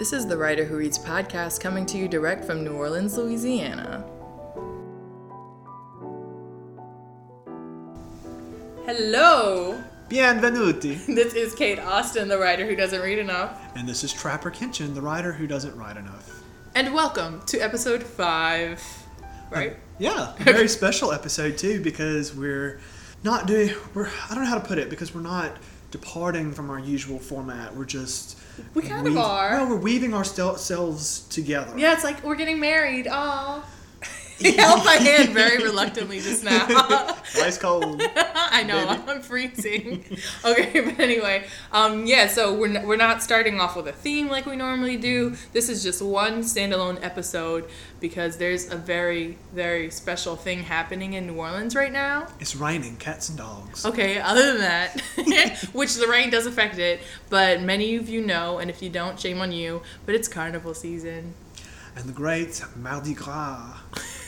This is the Writer Who Reads podcast coming to you direct from New Orleans, Louisiana. Hello! Bienvenuti. This is Kate Austin, the writer who doesn't read enough. And this is Trapper Kitchen, the writer who doesn't write enough. And welcome to episode five. Right? Yeah, a very special episode too because we're not doing. We're I don't know how to put it because we're not departing from our usual format. We're just We kind of are. Well, we're weaving ourselves together. Yeah, it's like we're getting married. Aw. He held my hand very reluctantly just now. Ice cold. I know Baby. I'm freezing. Okay, but anyway, um, yeah. So we're n- we're not starting off with a theme like we normally do. This is just one standalone episode because there's a very very special thing happening in New Orleans right now. It's raining, cats and dogs. Okay, other than that, which the rain does affect it, but many of you know, and if you don't, shame on you. But it's carnival season. And the great Mardi Gras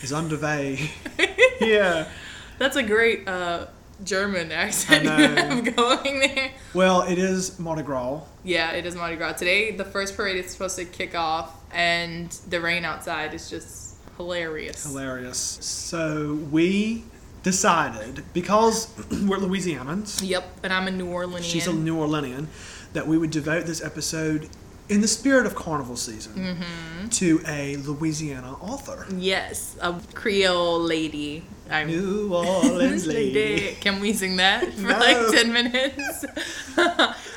is underway. yeah. That's a great uh, German accent you have going there. Well, it is Mardi Gras. Yeah, it is Mardi Gras. Today, the first parade is supposed to kick off, and the rain outside is just hilarious. Hilarious. So we decided because we're Louisianans. Yep, and I'm a New Orleanian. she's a New Orleanian, that we would devote this episode in the spirit of carnival season Mm-hmm. to a Louisiana author. yes, a Creole lady. I'm New Orleans lady. Can we sing that for No. like 10 minutes?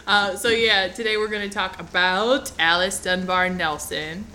uh, so, yeah, today we're going to talk about Alice Dunbar Nelson.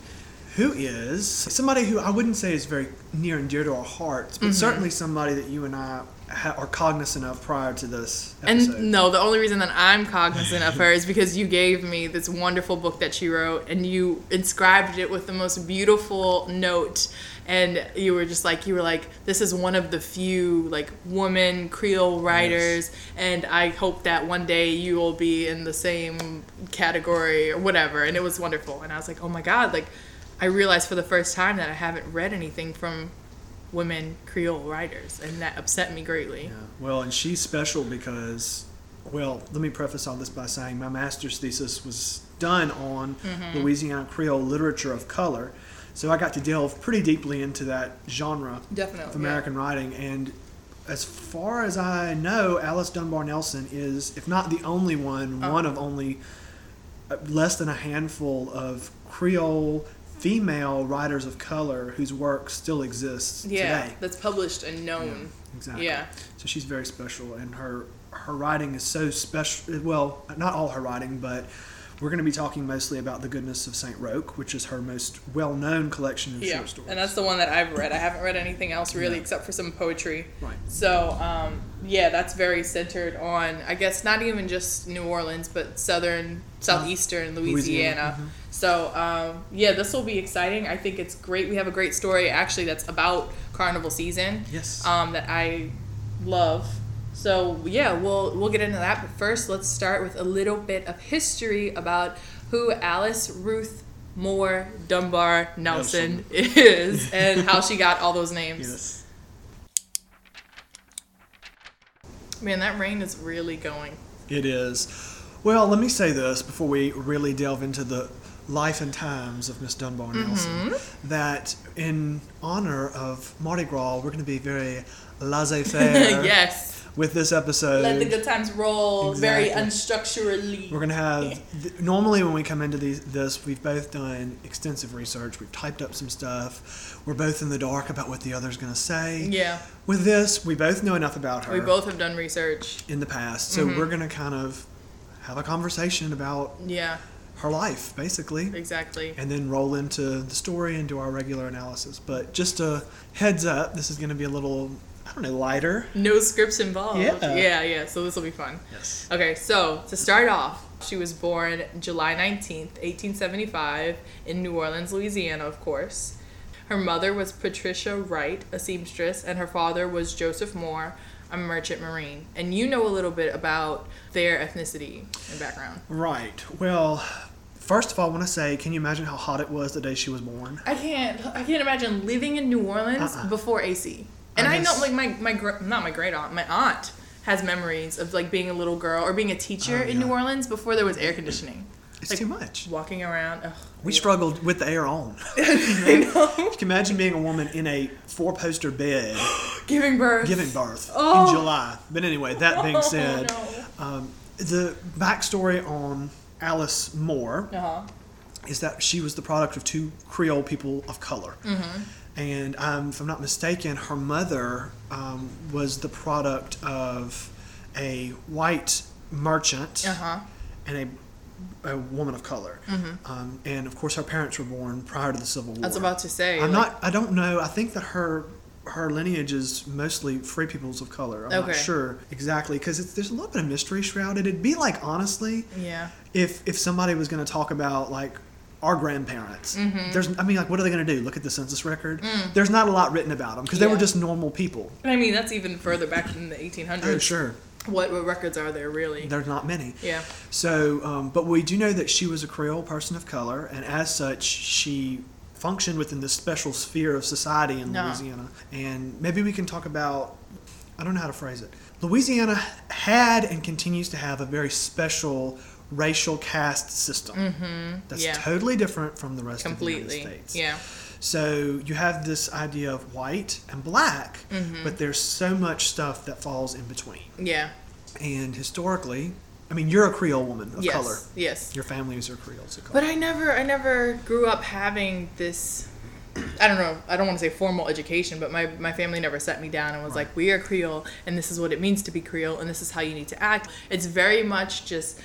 Who is somebody who I wouldn't say is very near and dear to our hearts, Mm-hmm. but certainly somebody that you and I ha- are cognizant of prior to this episode. And no, the only reason that I'm cognizant of her is because you gave me this wonderful book that she wrote and you inscribed it with the most beautiful note. And you were just like, you were like, this is one of the few like woman Creole writers, and I hope that one day you will be in the same category or whatever. And it was wonderful. And I was like, oh my God, like, I realized for the first time that I haven't read anything from women Creole writers, and that upset me greatly. Yeah. Well, and she's special because, well, let me preface all this by saying my master's thesis was done on Mm-hmm. Louisiana Creole literature of color. So I got to delve pretty deeply into that genre Definitely. of American writing. And as far as I know, Alice Dunbar Nelson is, if not the only one, Oh. one of only uh, less than a handful of Creole female writers of color whose work still exists Yeah, today. that's published and known. Exactly. Yeah. So she's very special, and her her writing is so special. Well, not all her writing, but we're going to be talking mostly about the goodness of Saint Rocque, which is her most well known collection of Yeah, short stories. and that's the one that I've read. I haven't read anything else really Yeah. except for some poetry. right. So, um, yeah, that's very centered on, I guess, not even just New Orleans, but southern, southeastern Louisiana. Louisiana, mhm. So, um, yeah, this will be exciting. I think it's great. We have a great story actually that's about carnival season. Yes. Um, that I love. So yeah, we'll we'll get into that. But first, let's start with a little bit of history about who Alice Ruth Moore Dunbar Nelson, is and how she got all those names. yes. Man, that rain is really going. It is. Well, let me say this before we really delve into the life and times of Miss Dunbar Nelson. Mm-hmm. That in honor of Mardi Gras, we're going to be very laissez-faire yes. with this episode. Let the good times roll very Exactly. unstructurally. We're gonna have th- normally when we come into these this we've both done extensive research. We've typed up some stuff. We're both in the dark about what the other's gonna say. yeah, With this, we both know enough about her we both Mm-hmm. have done research. in the past, so we're gonna kind of have a conversation about Yeah, her life, basically, exactly. and then roll into the story and do our regular analysis. But just a heads up, this is gonna be a little I don't know lighter. No scripts involved. Yeah. yeah, yeah. So this will be fun. Yes. Okay, so to start off, she was born July 19th, 1875, in New Orleans, Louisiana, of course. Her mother was Patricia Wright, a seamstress, and her father was Joseph Moore, a merchant marine. And you know a little bit about their ethnicity and background. Right. Well, first of all, I want to say, can you imagine how hot it was the day she was born? I can't I can't imagine living in New Orleans Uh-uh. before AC. And I I, know like my my not my great aunt, my aunt has memories of like being a little girl or being a teacher Oh, in. New Orleans before there was air conditioning. It's Like, too much. Walking around. Ugh, We yeah. struggled with the air on. I know. You can imagine being a woman in a four poster bed Giving birth. giving birth Oh. in July. But anyway, that being Oh, said, no. um, the backstory on Alice Moore Uh-huh. is that she was the product of two Creole people of color. Mm-hmm. And um, if I'm not mistaken, her mother um, was the product of a white merchant Uh-huh. and a, a woman of color. Um, and of course, her parents were born prior to the Civil War. Mm-hmm. I was about to say. I'm like, not. I don't know. I think that her her lineage is mostly free peoples of color. I'm not sure exactly because there's a little bit of mystery shrouded. It'd be like honestly, Yeah. If if somebody was going to talk about like our grandparents, Mm-hmm. there's. I mean, like, what are they going to do? Look at the census record. There's not a lot written about them because they were Mm. Just normal people. I mean, that's even further back in the 1800s. Oh, sure. What, what records are there really? There's not many. yeah. So, um, but we do know that she was a Creole person of color, and as such, she functioned within this special sphere of society in. Louisiana. And maybe we can talk about, I don't know how to phrase it. Louisiana had and continues to have a very special racial caste system mm-hmm. that's yeah. totally different from the rest Completely. of the United States. Yeah. So you have this idea of white and black, Mm-hmm. but there's so much stuff that falls in between. Yeah. And historically, I mean, you're a Creole woman of yes. color. Yes. Your families are Creoles of color. But I never, I never grew up having this. I don't know. I don't want to say formal education, but my, my family never set me down and was like, "We are Creole, and this is what it means to be Creole, and this is how you need to act." It's very much just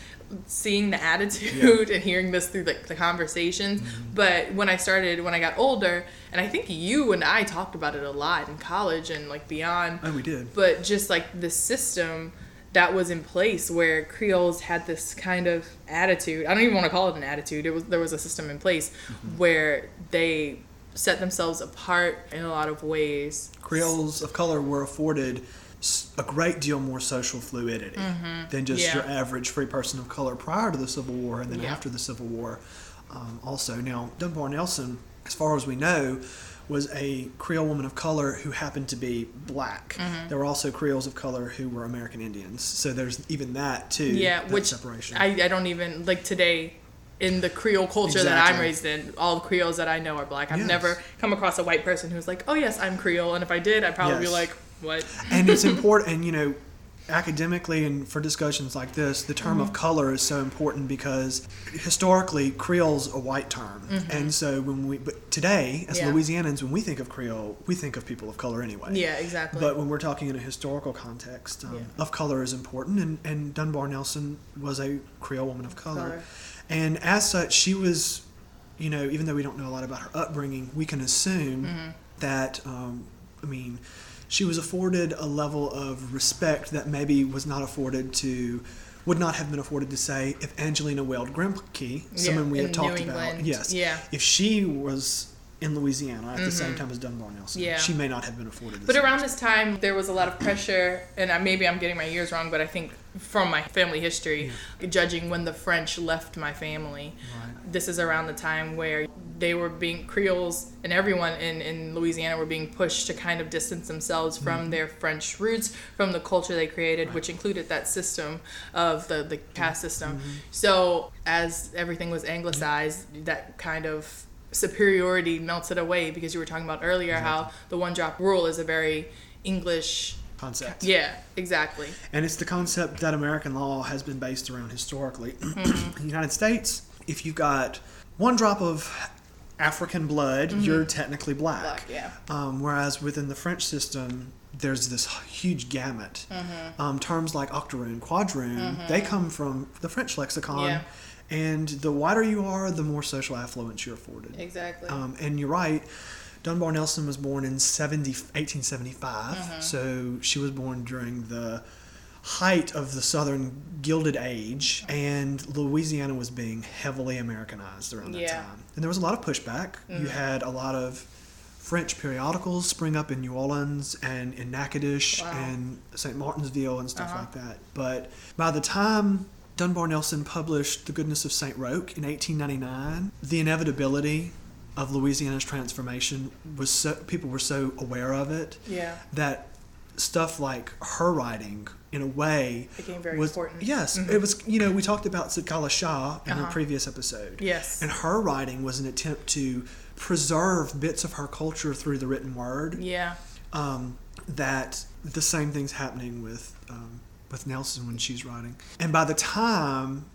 seeing the attitude and hearing this through the, the conversations. But when I started, when I got older, and I think you and I talked about it a lot in college and like beyond oh, we did. but just like the system that was in place where Creoles had this kind of attitude. I don't even want to call it an attitude. It was there was a system in place Mm-hmm. where they set themselves apart in a lot of ways. Creoles of color were afforded a great deal more social fluidity than just Mm-hmm. Yeah. your average free person of color prior to the Civil War and then Yeah. after the Civil War. Um, also, now Dunbar Nelson, as far as we know, was a Creole woman of color who happened to be black. Mm-hmm. There were also Creoles of color who were American Indians, so there's even that too. Yeah, that which separation. I, I don't even like today in the Creole culture that I'm raised in, all the Creoles that I know are black. I've Yes. never come across a white person who's like, "Oh yes, I'm Creole," and if I did, I'd probably be like, "What?" and it's important and you know academically and for discussions like this the term Mm-hmm. of color is so important because historically creole's a white term and so when we but today as Mm-hmm. Yeah. louisianans when we think of creole we think of people of color anyway Yeah, exactly. but when we're talking in a historical context um, Yeah. of color is important and, and dunbar nelson was a creole woman of color. Color. and as such she was you know even though we don't know a lot about her upbringing we can assume Mm-hmm. that um, i mean she was afforded a level of respect that maybe was not afforded to would not have been afforded to say if Angelina Weld Grimke, someone we have talked about, yes, Yeah. if she was in Louisiana at the same time as Dunbar Nelson, Mm-hmm. Yeah. she may not have been afforded. But around this time, there was a lot of pressure, and I- maybe I'm getting my years wrong, but I think from my family history, judging when the French left my family, Right. this is around the time where they were being Creoles and everyone in, in Louisiana were being pushed to kind of distance themselves Mm-hmm. from their French roots, from the culture they created, which included that system of the, the caste system. Mm-hmm. So as everything was anglicized, that kind of superiority melted away because you were talking about earlier how the one drop rule is a very English. concept. Yeah, exactly. And it's the concept that American law has been based around historically. Mm-hmm. In the United States, if you've got one drop of African blood, you're technically black. Mm-hmm. Black, yeah. Um, whereas within the French system, there's this huge gamut. Mm-hmm. Um, terms like octoroon, quadroon, they come from the French lexicon. Yeah. And the whiter you are, the more social affluence you're afforded. Exactly. Um, and you're right. Dunbar Nelson was born in 70, 1875, Mm-hmm. so she was born during the height of the Southern Gilded Age, and Louisiana was being heavily Americanized around that Yeah. time. And there was a lot of pushback. You had a lot of French periodicals spring up in New Orleans and in Natchitoches Wow. and St. Martinsville and stuff Uh-huh. like that. But by the time Dunbar Nelson published The Goodness of St. Rocque in 1899, the inevitability of Louisiana's transformation was so people were so aware of it yeah. that stuff like her writing in a way Became very was important. yes it was you know we talked about Zitkala-Sa in Uh-huh. previous episode Yes. and her writing was an attempt to preserve bits of her culture through the written word Yeah. um, that the same thing's happening with um, with Nelson when she's writing. And by the time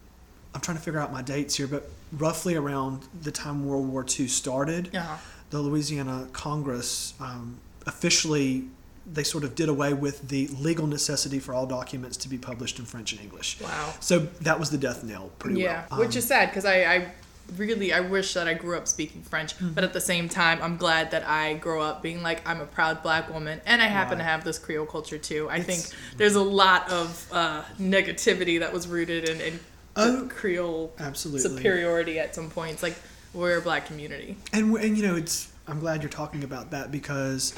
I'm trying to figure out my dates here, but roughly around the time World War II started, Uh-huh. the Louisiana Congress um, officially they sort of did away with the legal necessity for all documents to be published in French and English. Wow. So that was the death knell, pretty much. Yeah, well. which Um, is sad because I, I really I wish that I grew up speaking French, Mm-hmm. but at the same time I'm glad that I grow up being like I'm a proud black woman and I happen to have this Creole culture too. I think there's a lot of uh, negativity that was rooted in, in Oh, Creole absolutely superiority at some points. Like we're a black community. And and you know, it's I'm glad you're talking about that because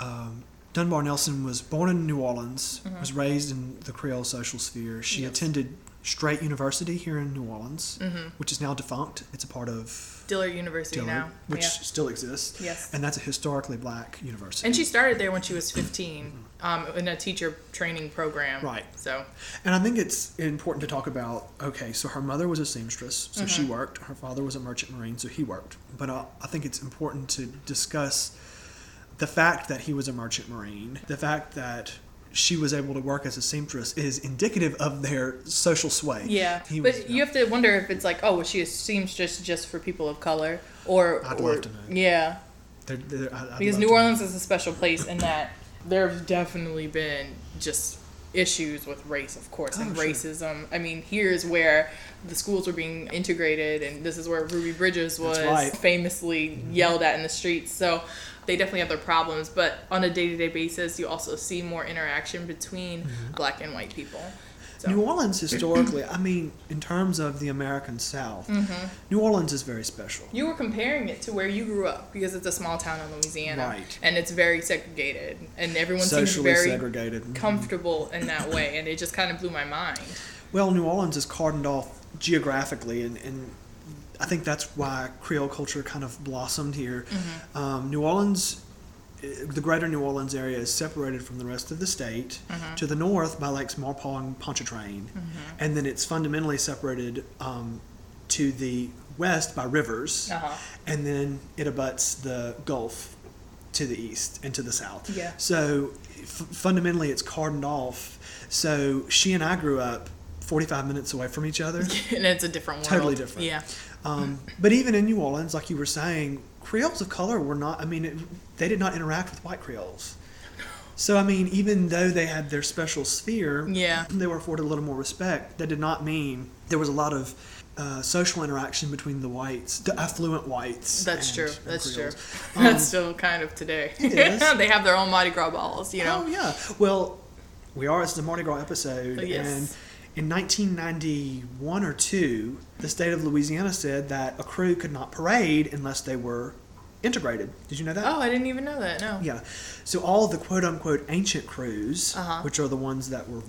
um, Dunbar Nelson was born in New Orleans, was raised in the Creole social sphere. She Mm-hmm. Yes. attended Straight University here in New Orleans, Mm-hmm. which is now defunct. It's a part of Dillard University Dillard, now. which yeah. still exists. Yes. And that's a historically black university. And she started there when she was 15 um, in a teacher training program. Right. So, And I think it's important to talk about okay, so her mother was a seamstress, so she Mm-hmm. worked. Her father was a merchant marine, so he worked. But uh, I think it's important to discuss the fact that he was a merchant marine, the fact that she was able to work as a seamstress is indicative of their social sway. yeah. He but was- you have to wonder if it's like, oh, was she a seamstress just for people of color? Or, I'd or love to know. Yeah. They're- they're- I'd- I'd Because New to know. Orleans is a special place in that there's definitely been just issues with race, of course, and Oh, sure. racism. I mean, here's where the schools were being integrated, and this is where Ruby Bridges was right. famously mm-hmm. yelled at in the streets. So they definitely have their problems, but on a day to day basis, you also see more interaction between black and white people. So. New Orleans historically, I mean, in terms of the American South, Mm-hmm. New Orleans is very special. You were comparing it to where you grew up because it's a small town in Louisiana, Right. and it's very segregated, and everyone seems very segregated. Mhm. comfortable in that way, and it just kind of blew my mind. Well, New Orleans is cordoned off geographically, and, and I think that's why Creole culture kind of blossomed here. Mm-hmm. Um, New Orleans, the greater New Orleans area, is separated from the rest of the state Mm-hmm. to the north by Lakes Maurepas and Pontchartrain, and then it's fundamentally separated um, to the west by rivers, Uh-huh. and then it abuts the Gulf to the east and to the south. Yeah. So f- fundamentally, it's cordoned off. So she and I grew up 45 minutes away from each other. and it's a different world. Totally different. Yeah. Um, but even in New Orleans, like you were saying, Creoles of color were not, I mean, it, they did not interact with white Creoles. So, I mean, even though they had their special sphere, Yeah. they were afforded a little more respect. That did not mean there was a lot of uh, social interaction between the whites, the affluent whites. That's and- true. and That's true. Um, That's still kind of today. They have their own Mardi Gras balls, you know. Oh yeah. Well, we are. It's the Mardi Gras episode, yes. and in 1991 or two, the state of Louisiana said that a krewe could not parade unless they were integrated. Did you know that? Oh, I didn't even know that. No. Yeah. So all the quote unquote ancient krewes, Uh-huh. which are the ones that were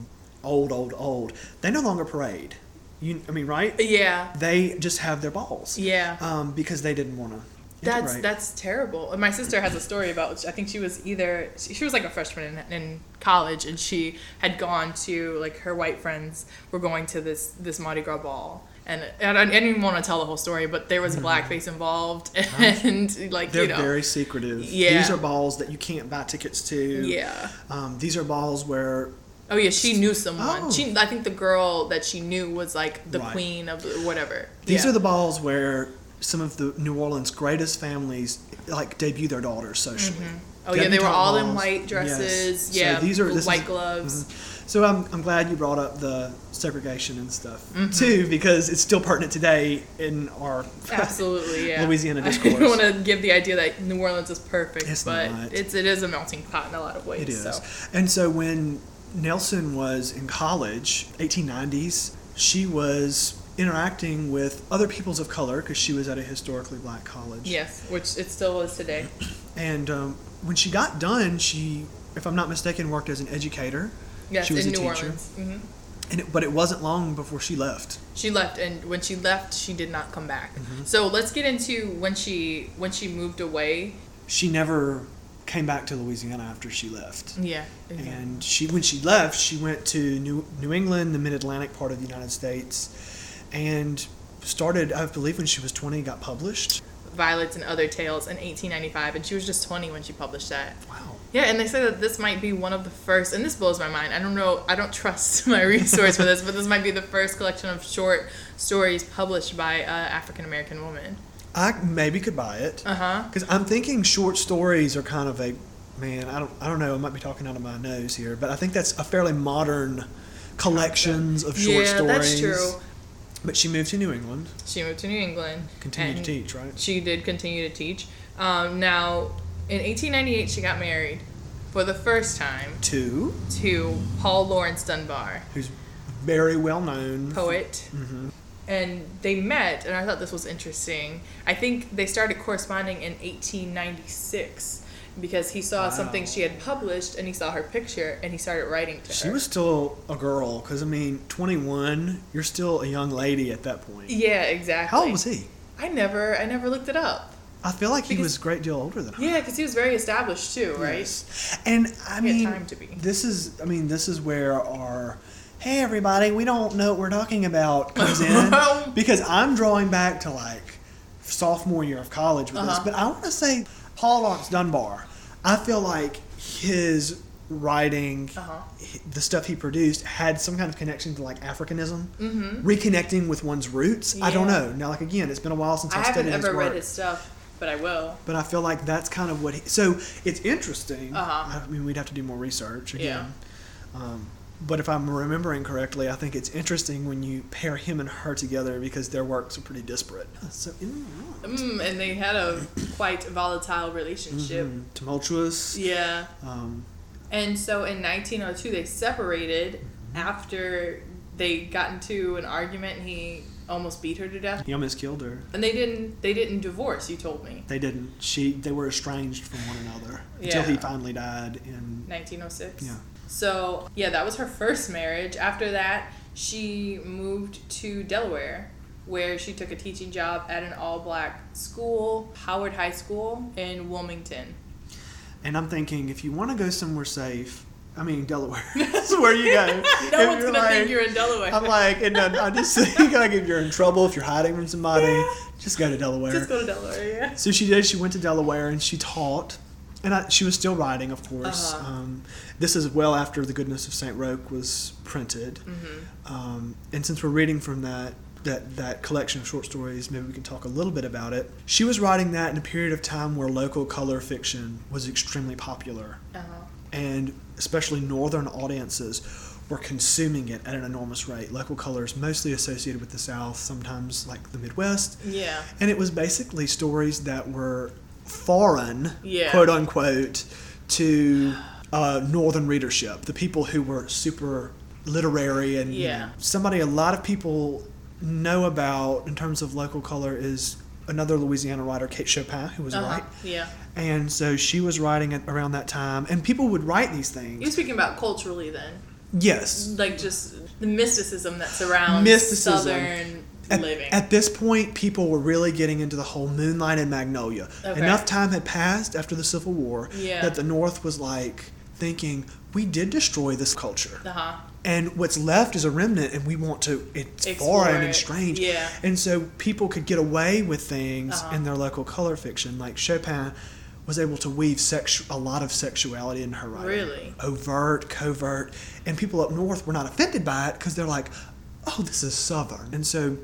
old, old, old, they no longer parade. You, I mean, right? Yeah. They just have their balls. Yeah. Um, because they didn't want to. That's that's terrible. And My sister has a story about. I think she was either she she was like a freshman in, in college, and she had gone to like her white friends were going to this this Mardi Gras ball, and, and I didn't even want to tell the whole story, but there was blackface involved, and like They're you know, very secretive. Yeah. These are balls that you can't buy tickets to. yeah. Um, these are balls where Oh yeah, she knew someone. Oh. She I think the girl that she knew was like the Right. queen of whatever. these Yeah. are the balls where some of the New Orleans greatest families like debut their daughters socially. Oh yeah, they were all in white dresses. Yes. So Yeah, these are white is- gloves. mhm. So I'm, I'm glad you brought up the segregation and stuff Mm-hmm. too because it's still pertinent today in our Absolutely, yeah. Louisiana I discourse. don't want to give the idea that New Orleans is perfect, It's but not. it's it is a melting pot in a lot of ways. It is. So. And so when Nelson was in college, 1890s, she was interacting with other peoples of color because she was at a historically black college. Yes, which it still is today. And um, when she got done, she, if I'm not mistaken, worked as an educator. Yes, she was in a New teacher. Orleans. hmm And it, but it wasn't long before she left. She left, and when she left, she did not come back. Mm-hmm. So let's get into when she when she moved away. She never came back to Louisiana after she left. Yeah. okay. And she, when she left, she went to New, New England, the Mid Atlantic part of the United States, and started. I believe when she was twenty, got published. Violets and Other Tales in 1895, and she was just 20 when she published that. Wow. Yeah, and they say that this might be one of the first, and this blows my mind. I don't know, I don't trust my resource for this, but this might be the first collection of short stories published by an African American woman. I maybe could buy it Uh huh. because I'm thinking short stories are kind of a man. I don't. I don't know. I might be talking out of my nose here, but I think that's a fairly modern collections of short yeah, stories. that's true. But she moved to New England, She moved to New England. continued to teach, right? She did continue to teach. Um, now, in 1898, she got married for the first time Two, to Paul Laurence Dunbar, who's very well known. poet. hmm and they met and i thought this was interesting i think they started corresponding in 1896 because he saw Wow. something she had published and he saw her picture and he started writing to her. She was still a girl, because I mean, 21. You're still a young lady at that point. yeah exactly How old was he? i never i never looked it up I feel like he was a great deal older than her. yeah because he was very established too right Yes. And I He had mean, time to be. this is I mean, this is where our hey everybody, we don't know what we're talking about comes in because I'm drawing back to like sophomore year of college with this, Uh-huh. but I want to say Paul Laurence Dunbar. I feel like his writing, Uh-huh. the stuff he produced, had some kind of connection to like Africanism, mm-hmm reconnecting with one's roots. I don't know. Now, like again, it's been a while since i I've haven't studied his ever work. read his stuff but i will But I feel like that's kind of what he. So it's interesting. Uh-huh. I mean, we'd have to do more research Yeah. again. Um, but if I'm remembering correctly, I think it's interesting when you pair him and her together because their works are pretty disparate. So mm, mm, and they had a quite volatile relationship mhm, tumultuous. yeah Um, And so in 1902, they separated after they got into an argument. And he almost beat her to death, he almost killed her. and they didn't. They didn't divorce. You told me They didn't. She. They were estranged from one another until he finally died in. 1906. Yeah. So yeah, that was her first marriage. After that, she moved to Delaware, where she took a teaching job at an all-black school, Howard High School in Wilmington. And I'm thinking, if you want to go somewhere safe, I mean Delaware. That's where you go. no If one's gonna like- think you're in Delaware. I'm like, and I just think like if you're in trouble, if you're hiding from somebody, just go to Delaware. Just go to Delaware, yeah. so she did. She went to Delaware and she taught, and I, she was still writing, of course. Uh-huh. Um, this is well after the Goodness of Saint Rocque was printed, Mm-hmm. um, and since we're reading from that. That, that collection of short stories, maybe we can talk a little bit about it. She was writing that in a period of time where local color fiction was extremely popular Uh-huh. and especially northern audiences were consuming it at an enormous rate. Local colors, mostly associated with the South, sometimes like the Midwest, Yeah. and it was basically stories that were foreign, Yeah. quote unquote, to uh, northern readership, the people who were super literary and Yeah. somebody a lot of people know about in terms of local color is another Louisiana writer, Kate Chopin, who was Uh-huh. white. Yeah. And so she was writing it around that time, and people would write these things. You're speaking about culturally then, yes. like just the mysticism that surrounds Mysticism. southern At, living. at this point, people were really getting into the whole Moonlight and Magnolia. Okay. Enough time had passed after the Civil War Yeah. that the North was like thinking, we did destroy this culture. uh-huh. And what's left is a remnant, and we want to, it's Explore foreign and strange. Yeah. And so people could get away with things Uh-huh. in their local color fiction. Like Chopin was able to weave sexu- a lot of sexuality in her writing. Really? Overt, covert. And people up north were not offended by it because they're like, oh, this is Southern. And so,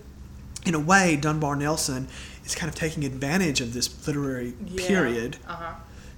in a way, Dunbar Nelson is kind of taking advantage of this literary Yeah. period Uh-huh.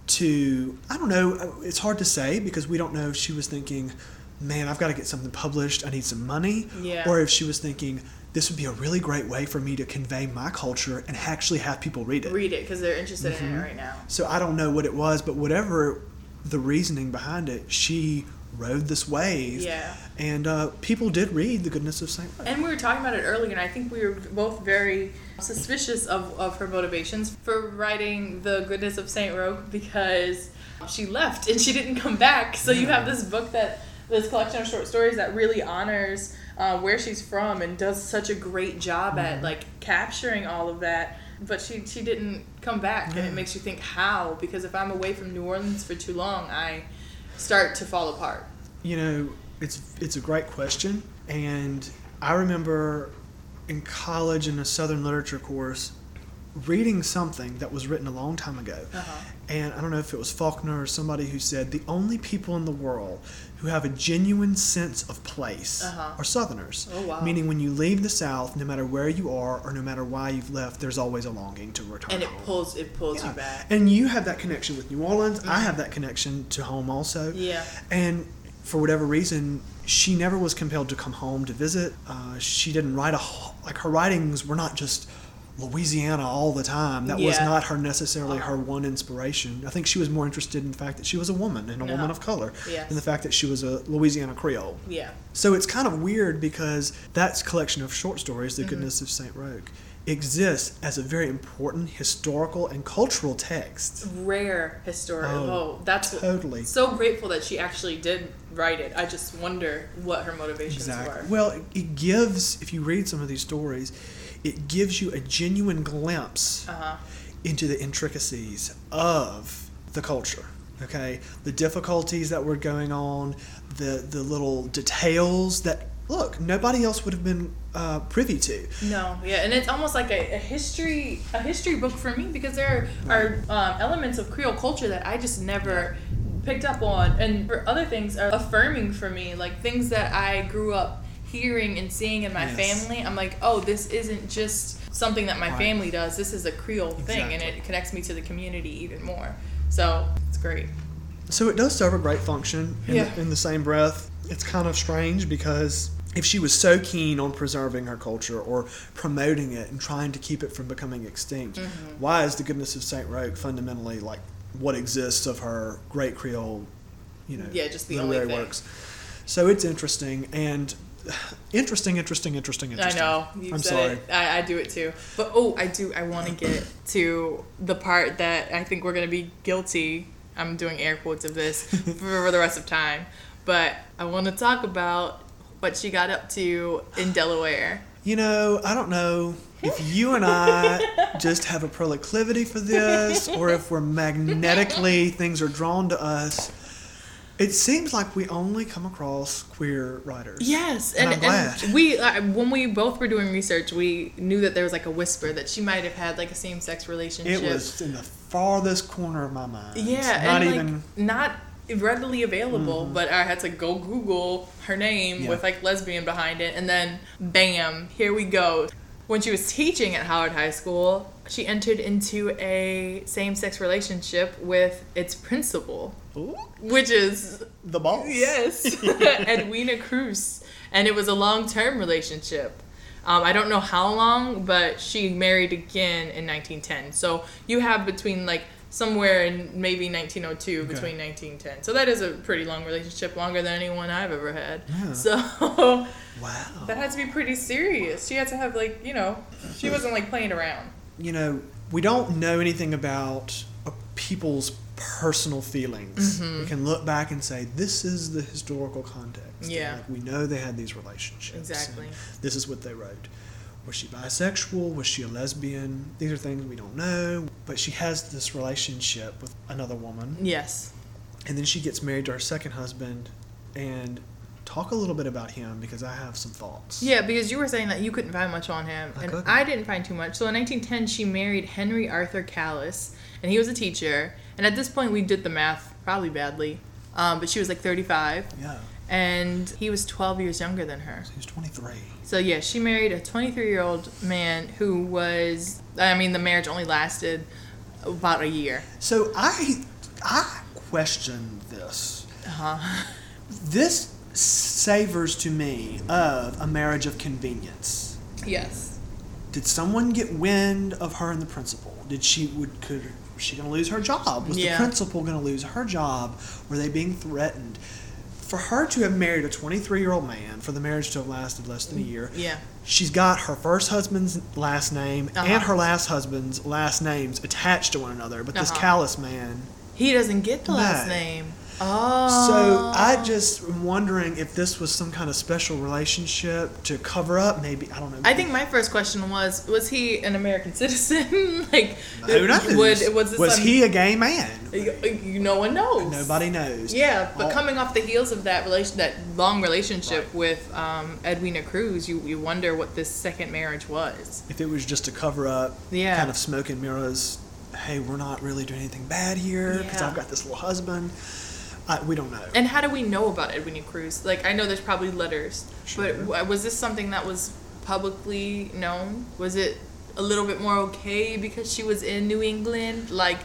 to I don't know. It's hard to say because we don't know if she was thinking, "Man, I've got to get something published. I need some money," Yeah. or if she was thinking, "This would be a really great way for me to convey my culture and actually have people read it." Read it because they're interested in Mhm. it right now. So I don't know what it was, but whatever the reasoning behind it, she rode this wave, Yeah. and uh, people did read the goodness of Saint. Rose. And we were talking about it earlier, and I think we were both very suspicious of, of her motivations for writing The Goodness of St. Rocque because she left and she didn't come back. So you have this book that, this collection of short stories that really honors uh, where she's from and does such a great job at like capturing all of that. but she she didn't come back, and it makes you think how because if I'm away from New Orleans for too long, I start to fall apart. You know, it's it's a great question, and I remember in college in a Southern literature course reading something that was written a long time ago, Uh-huh. and I don't know if it was Faulkner or somebody who said the only people in the world who have a genuine sense of place Uh-huh. are Southerners. Oh, wow. Meaning, when you leave the South, no matter where you are or no matter why you've left, there's always a longing to return And it home. pulls it pulls Yeah. you back. And you have that connection with New Orleans. I have that connection to home also. Yeah. And for whatever reason, she never was compelled to come home to visit. Uh, she didn't write a like her writings were not just Louisiana all the time. That was not her necessarily her one inspiration. I think she was more interested in the fact that she was a woman and a woman Uh-huh. of color, Yes. and the fact that she was a Louisiana Creole. Yeah. So it's kind of weird because that collection of short stories, Mm-hmm. The Goodness of Saint Rocque, exists as a very important historical and cultural text. Rare historical. Oh, Oh, that's totally. so grateful that she actually did write it. I just wonder what her motivations Exactly. were. Well, it gives, if you read some of these stories, it gives you a genuine glimpse Uh huh. into the intricacies of the culture. Okay, the difficulties that were going on, the the little details that look nobody else would have been uh, privy to. No, yeah, and it's almost like a, a history a history book for me because there are um, elements of Creole culture that I just never picked up on, and for other things are affirming for me, like things that I grew up hearing and seeing in my Yes. family. I'm like, oh, this isn't just something that my Right. family does. This is a Creole thing, and it connects me to the community even more. So it's great. So it does serve a great function in, Yeah. the, in the same breath. It's kind of strange because if she was so keen on preserving her culture or promoting it and trying to keep it from becoming extinct, Mm-hmm. why is the goodness of Saint Rocque fundamentally like what exists of her great Creole, you know, Yeah, just the only literary thing. works? So it's interesting and interesting, interesting, interesting, interesting. I interesting. know you I'm said sorry. it. I, I do it too. But oh, I do. I want to get to the part that I think we're gonna be guilty. I'm doing air quotes of this for the rest of time. But I want to talk about what she got up to in Delaware. You know, I don't know if you and I just have a proclivity for this or if we're magnetically, things are drawn to us. It seems like we only come across queer writers. Yes, And and, I'm and, we uh, when we both were doing research, we knew that there was like a whisper that she might have had like a same sex relationship. It was in the farthest corner of my mind. Yeah, Not and even. like not readily available, but I had to go Google her name Yeah. with like lesbian behind it, and then bam, here we go. When she was teaching at Howard High School, she entered into a same-sex relationship with its principal, Ooh, which is the boss. yes, Edwina Kruse, and it was a long-term relationship. Um, I don't know how long, but she married again in 1910. So you have between like somewhere in maybe 1902 Okay. between 1910. So that is a pretty long relationship, longer than anyone I've ever had. Yeah. So Wow. that had to be pretty serious. She had to have like you know, she wasn't like playing around. You know, we don't know anything about people's personal feelings. Mm-hmm. We can look back and say, this is the historical context. Yeah. Like, we know they had these relationships. Exactly. This is what they wrote. Was she bisexual? Was she a lesbian? These are things we don't know. But she has this relationship with another woman. Yes. And then she gets married to her second husband. And talk a little bit about him because I have some thoughts. Yeah, because you were saying that you couldn't find much on him, I and couldn't. I didn't find too much. So in 1910, she married Henry Arthur Callis, and he was a teacher. And at this point, we did the math probably badly, um, but she was like 35, Yeah. and he was 12 years younger than her. So was 23. So yeah, she married a 23 year old man who was. I mean, the marriage only lasted about a year. So I I question this. Uh huh. This savors to me of a marriage of convenience. Yes. Did someone get wind of her and the principal? Did she would could was she going to lose her job? Was Yeah. the principal going to lose her job? Were they being threatened? For her to have married a 23 year old man, for the marriage to have lasted less than a year, Yeah. she's got her first husband's last name Uh-huh. and her last husband's last names attached to one another. But this Uh-huh. Callis man, He doesn't get the last No. name. Oh. So I just am wondering if this was some kind of special relationship to cover up. Maybe I don't know. I think my first question was: Was he an American citizen? like, who knows? Would, was was some- he a gay man? No one knows. Nobody knows. Yeah, but All- coming off the heels of that relation, that long relationship with um, Edwina Kruse, you, you wonder what this second marriage was. if it was just to cover up, Yeah. kind of smoke and mirrors. Hey, we're not really doing anything bad here because Yeah. I've got this little husband. I, we don't know. And how do we know about Edwina Kruse? Like, I know there's probably letters, Sure. but was this something that was publicly known? Was it a little bit more okay because she was in New England? Like,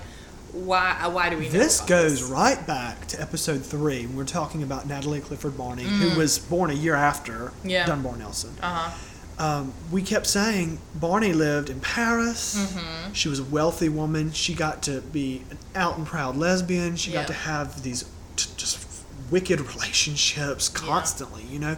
why? uh, Why do we? This goes this? right back to episode three. when We're talking about Natalie Clifford Barney, who was born a year after Mm. Yeah. Dunbar Nelson. Uh huh. um, we kept saying Barney lived in Paris. Mm-hmm. She was a wealthy woman. She got to be an out and proud lesbian. She Yeah. got to have these wicked relationships constantly. You know,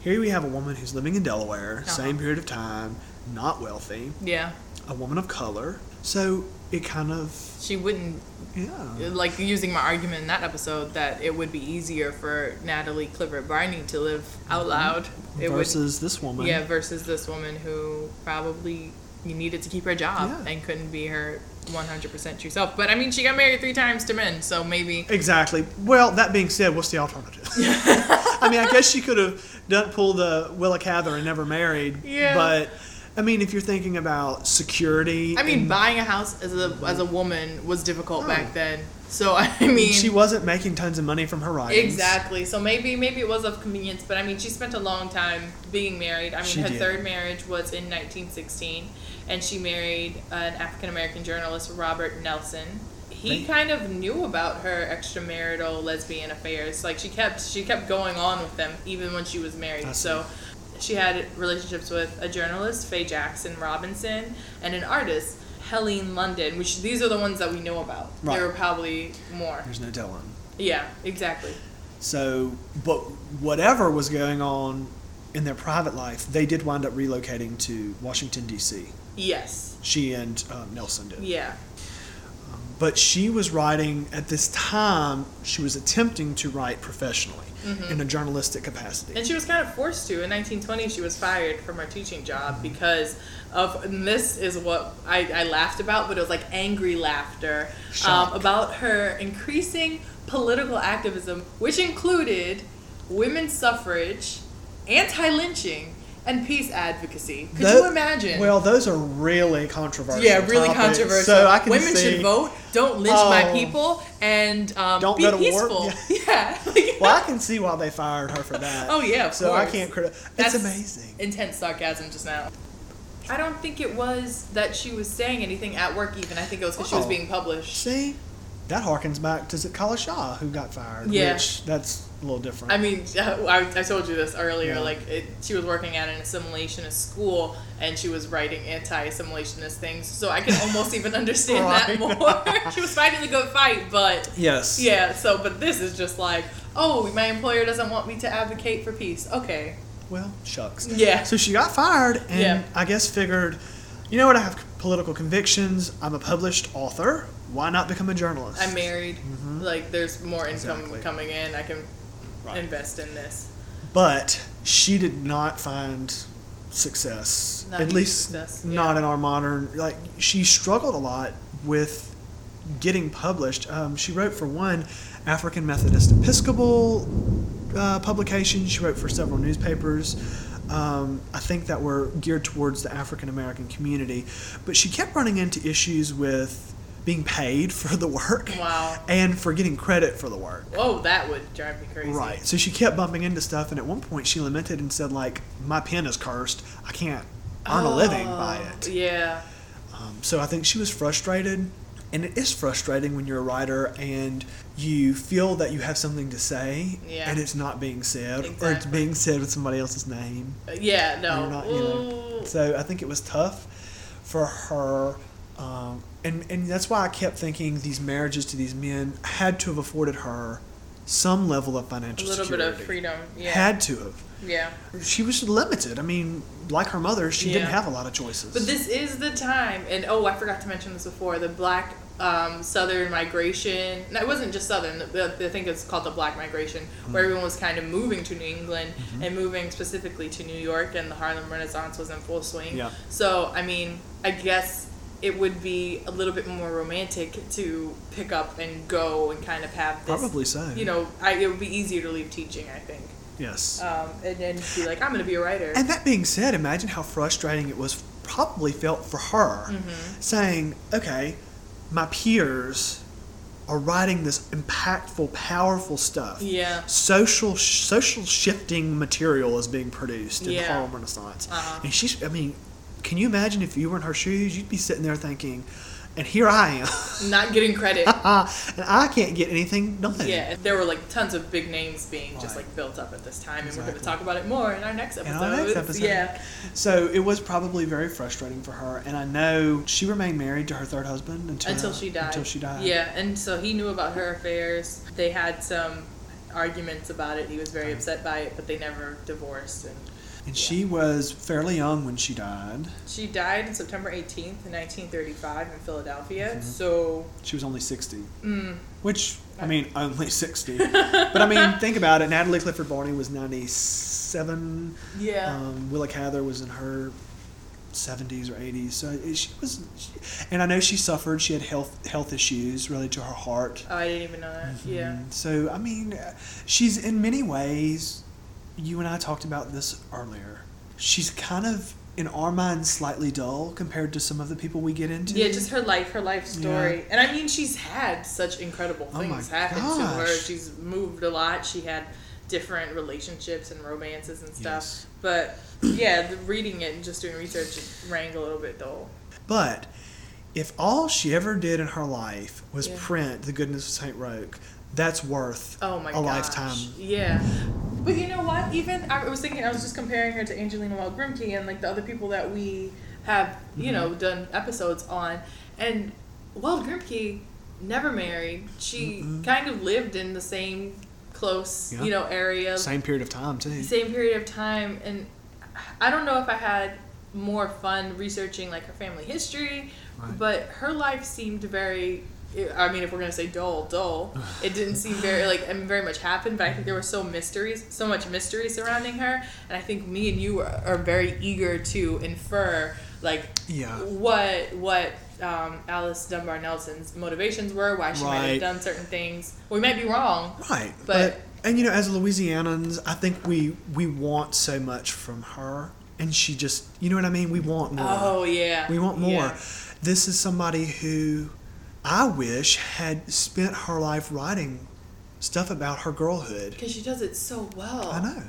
here we have a woman who's living in Delaware, Uh-huh. same period of time, not wealthy, Yeah. a woman of color. So it kind of She wouldn't yeah. like using my argument in that episode that it would be easier for Natalie Clifford Barney to live out loud. It would, Versus this woman. yeah, versus this woman who probably needed to keep her job Yeah. and couldn't be her 100% true self. But I mean, she got married three times to men, so maybe. Exactly. Well, that being said, what's the alternative? I mean, I guess she could have done pull the Willa Cather and never married. Yeah. But I mean, if you're thinking about security, I mean, buying a house as a as a woman was difficult Oh. back then. So I mean, she wasn't making tons of money from her writings. Exactly. So maybe maybe it was of convenience, but I mean, she spent a long time being married. I mean, She her did. third marriage was in 1916, and she married an African American journalist, Robert Nelson. He They- kind of knew about her extramarital lesbian affairs. Like she kept she kept going on with them even when she was married. So she had relationships with a journalist, Faye Jackson Robinson, and an artist, Helene London. Which these are the ones that we know about. Right. There were probably more. There's no telling. Yeah, exactly. So, but whatever was going on in their private life, they did wind up relocating to Washington D.C. Yes. She and um, Nelson did. Yeah. But she was writing at this time she was attempting to write professionally in a journalistic capacity. And she was kind of forced to. In 1920, she was fired from her teaching job because of, and this is what I, I laughed about, but it was like angry laughter um, about her increasing political activism, which included women's suffrage, anti lynching, and peace advocacy. Could Tho- you imagine? well those are really controversial yeah, really topics. controversial. so I can Women see, should vote. Don't lynch my Oh. people, and um, Don't be go to war? peaceful. Yeah. Like- well i can see why they fired her for that Oh yeah, of so i can't criticize it's That's amazing Intense sarcasm just now. I don't think it was that she was saying anything at work. Even I think it was because she was Oh. being published. see that harkens back to Kala Shah who got fired Yeah. which that's a little different I mean, I, I told you this earlier. Yeah. Like, it, she was working at an assimilationist school, and she was writing anti-assimilationist things. So I can almost even understand that more. she was fighting the good fight, but yes yeah. So, but this is just like, oh, my employer doesn't want me to advocate for peace. Okay. well shucks Yeah. So she got fired, and Yeah. I guess figured, you know what? I have political convictions. I'm a published author. Why not become a journalist? I'm married. Like, there's more income Mm-hmm. Exactly. coming in. I can Right. invest in this. But she did not find success. Not at least success, not yeah. in our modern. Like she struggled a lot with getting published. Um, she wrote for one African Methodist Episcopal uh, publication. She wrote for several newspapers. Um, I think that were geared towards the African American community, but she kept running into issues with being paid for the work Wow. and for getting credit for the work. Oh, that would drive me crazy. Right. So she kept bumping into stuff, and at one point she lamented and said, like, my pen is cursed. I can't earn a living by Oh, it. Yeah. Um, so I think she was frustrated, and it is frustrating when you're a writer and you feel that you have something to say, Yeah. and it's not being said, or it's being said with somebody else's name. Uh, Yeah, no. not, you know. So I think it was tough for her. Um, and, and that's why I kept thinking these marriages to these men had to have afforded her some level of financial. A little bit of freedom. Yeah. Had to have. yeah. She was limited. I mean, like her mother, she didn't have a lot of choices. But this is the time, and oh, I forgot to mention this before. The Black um, Southern migration. No, it wasn't just Southern. The, the, I think it's called the Black migration, Mm-hmm. where everyone was kind of moving to New England and moving specifically to New York, and the Harlem Renaissance was in full swing. Yeah. So I mean, I guess it would be a little bit more romantic to pick up and go and kind of have this. Probably so. You know, I, it would be easier to leave teaching. I think. yes. Um, and then be like, I'm going to be a writer. And that being said, imagine how frustrating it was probably felt for her Mm-hmm. saying, okay, my peers are writing this impactful, powerful stuff. Yeah. Social social shifting material is being produced in Yeah. Harlem Renaissance. Uh-huh. And she's I mean, can you imagine if you were in her shoes, you'd be sitting there thinking, and here I am. Not getting credit. and I can't get anything done. Yeah, there were like tons of big names being just like built up at this time, and we're going to talk about it more in our next episode. In our next episode. Yeah, So it was probably very frustrating for her, and I know she remained married to her third husband until until she died. Until she died. Yeah, and so he knew about her affairs. They had some arguments about it. He was very upset by it, but they never divorced. And And she was fairly young when she died. she died on September 18th, 1935, in Philadelphia. Mm-hmm. So, She was only sixty, mm, which I mean, only sixty. but I mean, think about it. Natalie Clifford Barney was ninety-seven. yeah. Um, Willa Cather was in her seventies or eighties. So she was, and I know she suffered. She had health health issues related to her heart. oh, I didn't even know that. Yeah. Mm, So I mean, she's in many ways. You and I talked about this earlier. She's kind of in our minds slightly dull compared to some of the people we get into. Yeah, just her life, her life story. And I mean, she's had such incredible Oh things happen to her. She's moved a lot. She had different relationships and romances and stuff. Yes. But yeah, the, reading it and just doing research rang a little bit dull. But if all she ever did in her life was Yeah. print The Goodness of Saint Rocque, that's worth Oh my a gosh. lifetime. Yeah. But you know what? Even I was thinking, I was just comparing her to Angelina Weld Grimke and like the other people that we have, you Mm-hmm. know, done episodes on. And Wild Grimke never married. She Mm-mm. kind of lived in the same close, Yeah. you know, area, Same period of time too. same period of time. And I don't know if I had more fun researching like her family history, Right. but her life seemed very. I mean, if we're gonna say dull, dull, it didn't seem very like and very much happened. But I think there was so mysteries, so much mystery surrounding her, and I think me and you are, are very eager to infer like Yeah. what what um, Alice Dunbar Nelson's motivations were, why she might have done certain things. We might be wrong. Right. But- and you know, as Louisianans, I think we we want so much from her, and she just, you know what I mean. We want more. Oh yeah, We want more. Yeah. This is somebody who I wish had spent her life writing stuff about her girlhood. Because she does it so well. I know.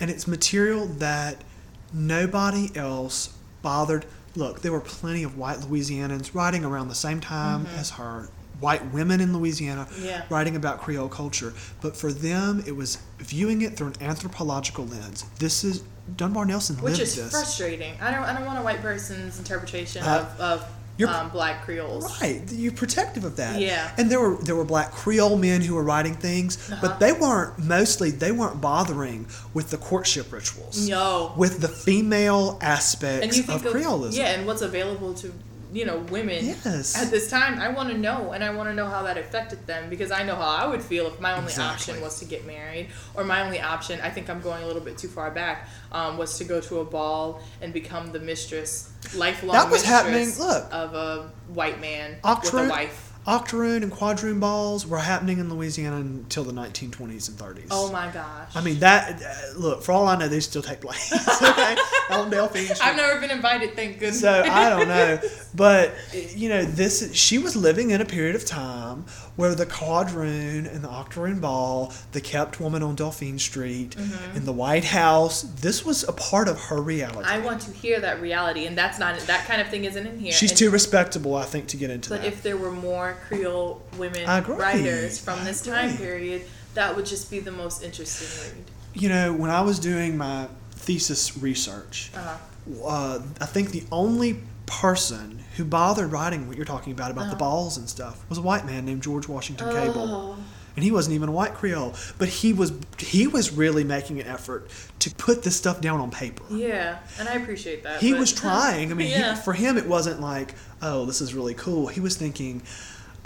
And it's material that nobody else bothered. Look, there were plenty of white Louisianans writing around the same time as her, white women in Louisiana Mm-hmm. Yeah. writing about Creole culture. But for them, it was viewing it through an anthropological lens. This is Dunbar Nelson Which is this. frustrating. I don't. I don't want a white person's interpretation Uh, of, of you're- um, black Creoles. Right, you're protective of that. Yeah. And there were there were black Creole men who were writing things, Uh-huh. but they weren't mostly they weren't bothering with the courtship rituals. No. With the female And aspects you think of of Creolism. yeah, and what's available to you know women Yes. at this time. I want to know, and I want to know how that affected them because I know how I would feel if my only Exactly. option was to get married, or my only option. I think I'm going a little bit too far back. Um, was to go to a ball and become the mistress, lifelong That was mistress happening- look. of a white man with a wife. Octoroon and quadroon balls were happening in Louisiana until the 1920s and 30s. Oh my gosh! I mean that. Uh, look, for all I know, they still take place. okay, on Dauphine Street. I've never been invited. Thank goodness. So I don't know, but you know, this she was living in a period of time where the quadroon and the octoroon ball, the kept woman on Dauphine Street, in the White House, this was a part of her reality. Mm-hmm. I want to hear that reality, and that's not that kind of thing isn't in here. She's And- too respectable, I think, to get into But that. if there were more Creole women writers from this time period, that would just be the most interesting read. you know, when I was doing my thesis research, Uh-huh. uh, I think the only person who bothered writing what you're talking about about the Uh-huh. balls and stuff was a white man named George Washington Cable. Oh, and he wasn't even a white Creole, but he was he was really making an effort to put this stuff down on paper. Yeah, and I appreciate that. He but- was trying. I mean, Yeah. he, for him, it wasn't like, oh, this is really cool. He was thinking,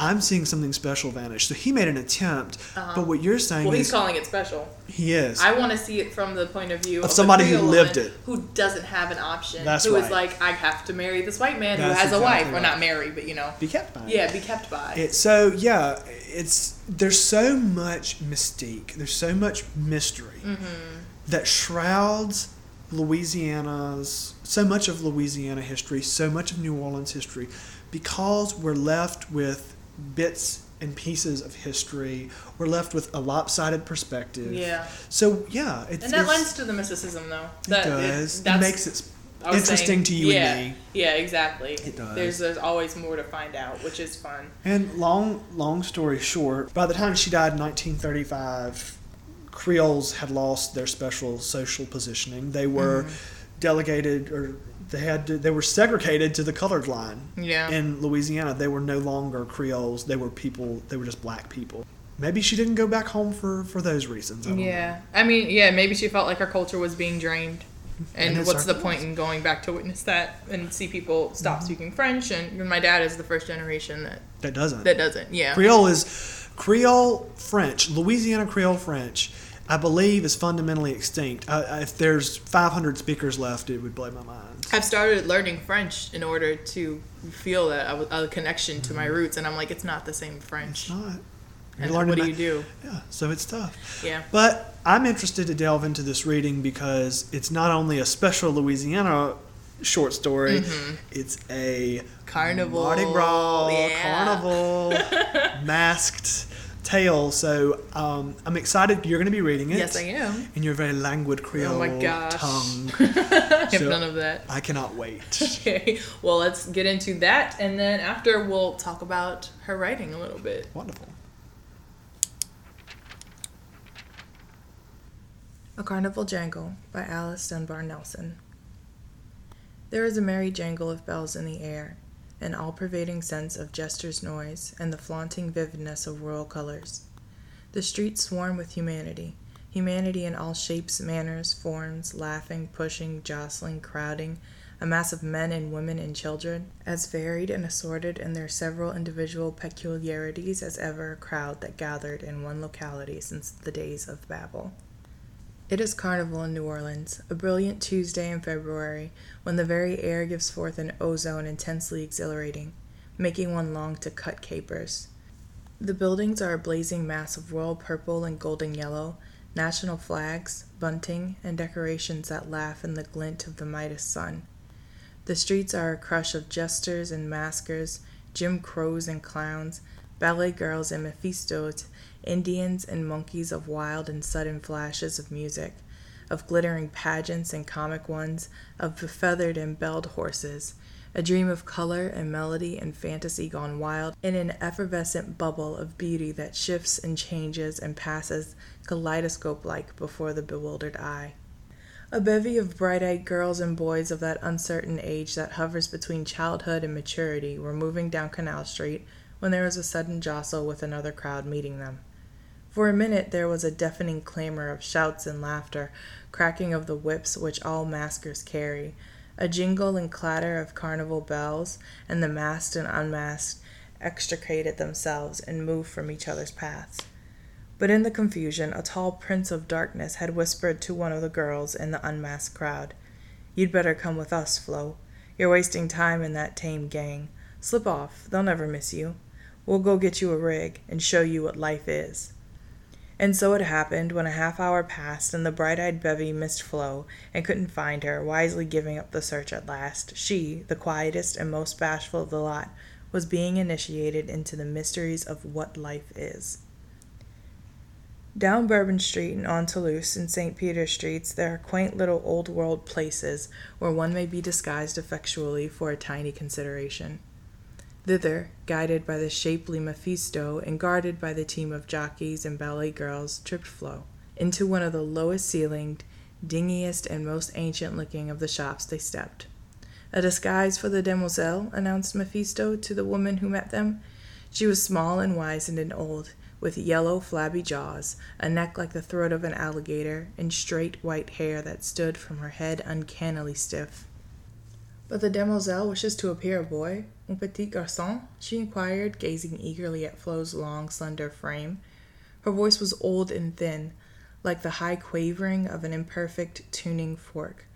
I'm seeing something special vanish. So he made an attempt. But what you're saying Uh-huh. Well, is he's calling it special. he is. I want to see it from the point of view Of the somebody who lived it. who doesn't have an option. That's who is right. like, I have to marry this white man who That's has a exactly wife, or not marry, but you know, be kept by. yeah, be kept by. It, so yeah, it's there's so much mystique. There's so much mystery Mm-hmm. that shrouds Louisiana's so much of Louisiana history, so much of New Orleans history, because we're left with bits and pieces of history. We're left with a lopsided perspective. yeah, So yeah, it's and that it's, lends to the mysticism, though. it does. It, that's- makes it interesting saying, to you yeah, and me. Yeah, exactly. It does. There's, there's always more to find out, which is fun. And long, long story short, by the time she died in 1935, Creoles had lost their special social positioning. They were mm-hmm. delegated, or they had to, they were segregated to the colored line Yeah. in Louisiana. They were no longer Creoles. They were people. They were just black people. Maybe she didn't go back home for for those reasons. I don't know. Yeah, I mean, yeah, maybe she felt like her culture was being drained, and, And what's the point in going back to witness that and see people Mm-hmm. stop speaking French? And my dad is the first generation that That doesn't. that doesn't. Yeah, Creole is Creole French. Louisiana Creole French, I believe, is fundamentally extinct. I, I, if there's 500 speakers left, it would blow my mind. I've started learning French in order to feel that was- a connection to my roots, and I'm like, it's not the same French. Mm-hmm. It's not. You're And learning what do you do? Yeah, so it's tough. Yeah. But I'm interested to delve into this reading because it's not only a special Louisiana short story, it's a Mm-hmm. Carnival. Mardi Gras, Yeah. carnival, masked tale. So um, I'm excited. You're going to be reading it. Yes, I am. In your very languid Creole Oh my gosh. tongue. I have So- none of that. I cannot wait. Okay, well, let's get into that, and then after we'll talk about her writing a little bit. Wonderful. A Carnival Jangle by Alice Dunbar Nelson. There is a merry jangle of bells in the air, an all pervading sense of jester's noise, and the flaunting vividness of royal colors. The streets swarm with humanity, humanity in all shapes, manners, forms, laughing, pushing, jostling, crowding, a mass of men and women and children, as varied and assorted in their several individual peculiarities as ever a crowd that gathered in one locality since the days of Babel. It is carnival in New Orleans, a brilliant Tuesday in February, when the very air gives forth an ozone intensely exhilarating, making one long to cut capers. The buildings are a blazing mass of royal purple and golden yellow, national flags, bunting, and decorations that laugh in the glint of the Midas sun. The streets are a crush of jesters and maskers, Jim Crows and clowns, ballet girls and Mephistos, Indians and monkeys of wild and sudden flashes of music, of glittering pageants and comic ones, of befeathered and belled horses, a dream of color and melody and fantasy gone wild in an effervescent bubble of beauty that shifts and changes and passes kaleidoscope like before the bewildered eye. A bevy of bright eyed girls and boys of that uncertain age that hovers between childhood and maturity were moving down Canal Street when there was a sudden jostle with another crowd meeting them. For a minute there was a deafening clamor of shouts and laughter, cracking of the whips which all maskers carry, a jingle and clatter of carnival bells, and the masked and unmasked extricated themselves and moved from each other's paths. But in the confusion, a tall prince of darkness had whispered to one of the girls in the unmasked crowd, You'd better come with us, Flo. You're wasting time in that tame gang. Slip off, they'll never miss you. We'll go get you a rig and show you what life is. And so it happened when a half hour passed and the bright eyed bevy missed Flo and couldn't find her, wisely giving up the search at last. She, the quietest and most bashful of the lot, was being initiated into the mysteries of what life is. Down Bourbon Street and on Toulouse and St. Peter's Streets, there are quaint little old world places where one may be disguised effectually for a tiny consideration. Thither, guided by the shapely Mephisto and guarded by the team of jockeys and ballet girls, tripped Flo. Into one of the lowest ceilinged, dingiest, and most ancient looking of the shops they stepped. A disguise for the demoiselle, announced Mephisto to the woman who met them. She was small and wizened and old, with yellow, flabby jaws, a neck like the throat of an alligator, and straight white hair that stood from her head uncannily stiff. But the demoiselle wishes to appear a boy, un petit garçon? she inquired, gazing eagerly at Flo's long, slender frame. Her voice was old and thin, like the high quavering of an imperfect tuning fork,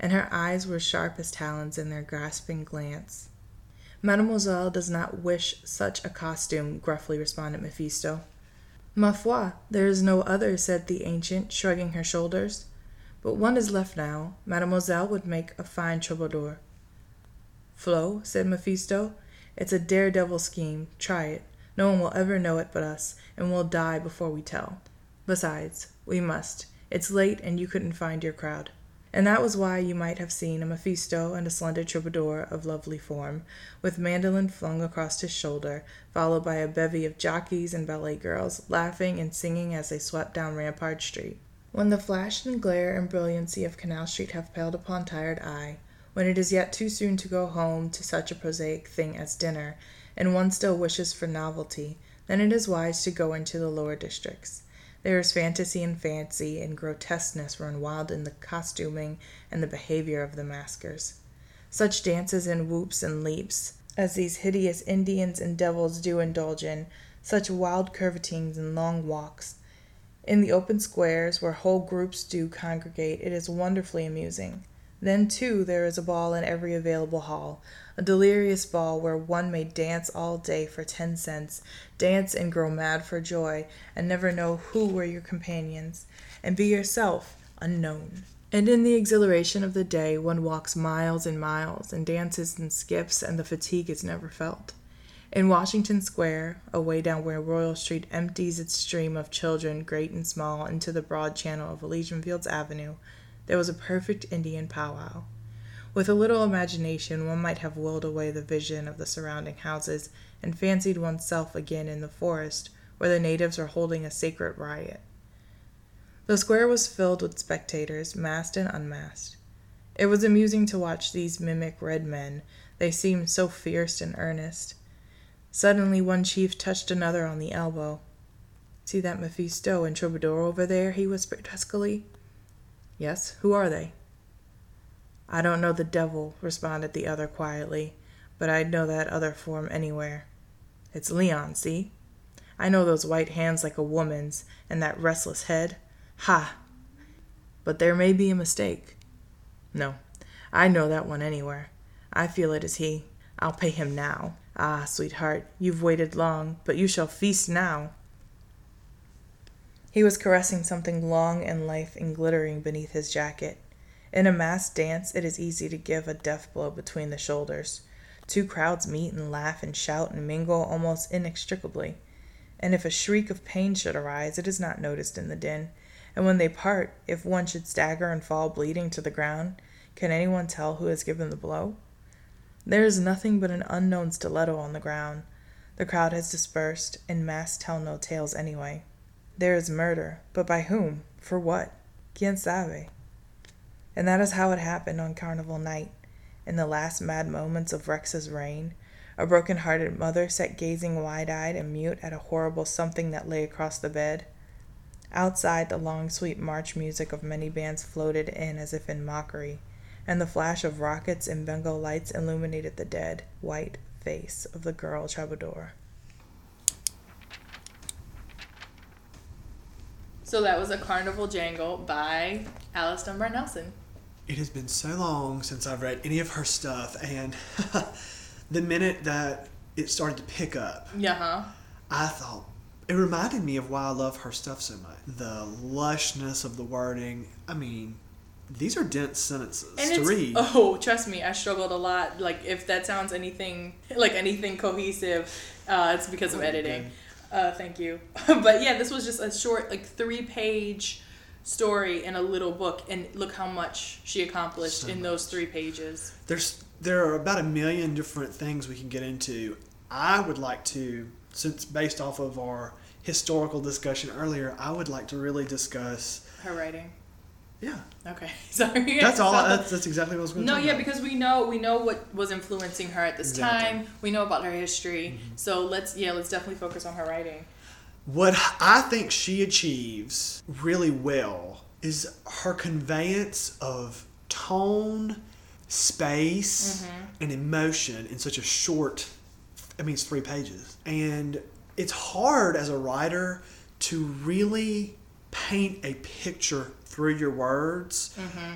and her eyes were sharp as talons in their grasping glance. Mademoiselle does not wish such a costume, gruffly responded Mephisto. Ma foi, there is no other, said the ancient, shrugging her shoulders. But one is left now. Mademoiselle would make a fine troubadour. Flo, said Mephisto, it's a daredevil scheme. Try it. No one will ever know it but us, and we'll die before we tell. Besides, we must. It's late, and you couldn't find your crowd. And that was why you might have seen a Mephisto and a slender troubadour of lovely form, with mandolin flung across his shoulder, followed by a bevy of jockeys and ballet girls, laughing and singing as they swept down Rampart Street. When the flash and glare and brilliancy of Canal Street have paled upon tired eye, when it is yet too soon to go home to such a prosaic thing as dinner, and one still wishes for novelty, then it is wise to go into the lower districts. There is fantasy and fancy and grotesqueness run wild in the costuming and the behavior of the maskers. Such dances and whoops and leaps as these hideous Indians and devils do indulge in, such wild curvetings and long walks. In the open squares where whole groups do congregate, it is wonderfully amusing. Then, too, there is a ball in every available hall, a delirious ball where one may dance all day for ten cents, dance and grow mad for joy, and never know who were your companions, and be yourself unknown. And in the exhilaration of the day, one walks miles and miles, and dances and skips, and the fatigue is never felt. In Washington Square, away down where Royal Street empties its stream of children, great and small, into the broad channel of Elysian Fields Avenue, there was a perfect Indian powwow. With a little imagination, one might have willed away the vision of the surrounding houses and fancied oneself again in the forest where the natives were holding a sacred riot. The square was filled with spectators, masked and unmasked. It was amusing to watch these mimic red men, they seemed so fierce and earnest. Suddenly, one chief touched another on the elbow. See that Mephisto and Troubadour over there? he whispered huskily. Yes, who are they? I don't know the devil, responded the other quietly, but I'd know that other form anywhere. It's Leon, see? I know those white hands like a woman's, and that restless head. Ha! But there may be a mistake. No, I know that one anywhere. I feel it is he. I'll pay him now. Ah, sweetheart, you've waited long, but you shall feast now. He was caressing something long and lithe and glittering beneath his jacket. In a masked dance, it is easy to give a death blow between the shoulders. Two crowds meet and laugh and shout and mingle almost inextricably. And if a shriek of pain should arise, it is not noticed in the din. And when they part, if one should stagger and fall bleeding to the ground, can anyone tell who has given the blow? There is nothing but an unknown stiletto on the ground. The crowd has dispersed, and masks tell no tales anyway. There is murder, but by whom? For what? Quien sabe? And that is how it happened on Carnival night. In the last mad moments of Rex's reign, a broken hearted mother sat gazing wide eyed and mute at a horrible something that lay across the bed. Outside, the long, sweet march music of many bands floated in as if in mockery, and the flash of rockets and Bengal lights illuminated the dead, white face of the girl troubadour. So that was a Carnival Jangle by Alice Dunbar Nelson. It has been so long since I've read any of her stuff, and the minute that it started to pick up, Yeah, huh? I thought it reminded me of why I love her stuff so much. The lushness of the wording. I mean, these are dense sentences And to read. oh, trust me, I struggled a lot. Like if that sounds anything like anything cohesive, uh, it's because of Oh, editing. good. Uh, thank you. but yeah, this was just a short, like three page story in a little book, and look how much she accomplished So in those three pages. There's there are about a million different things we can get into. I would like to, since based off of our historical discussion earlier, I would like to really discuss. Her writing. Yeah, Okay, sorry. that's all. That's, that's exactly what I was going to No, yeah, about. because we know we know what was influencing her at this Exactly. time. We know about her history. Mm-hmm. So let's yeah, let's definitely focus on her writing. What I think she achieves really well is her conveyance of tone, space, mm-hmm. and emotion in such a short, I mean, it's three pages. And it's hard as a writer to really paint a picture through your words. Mm-hmm.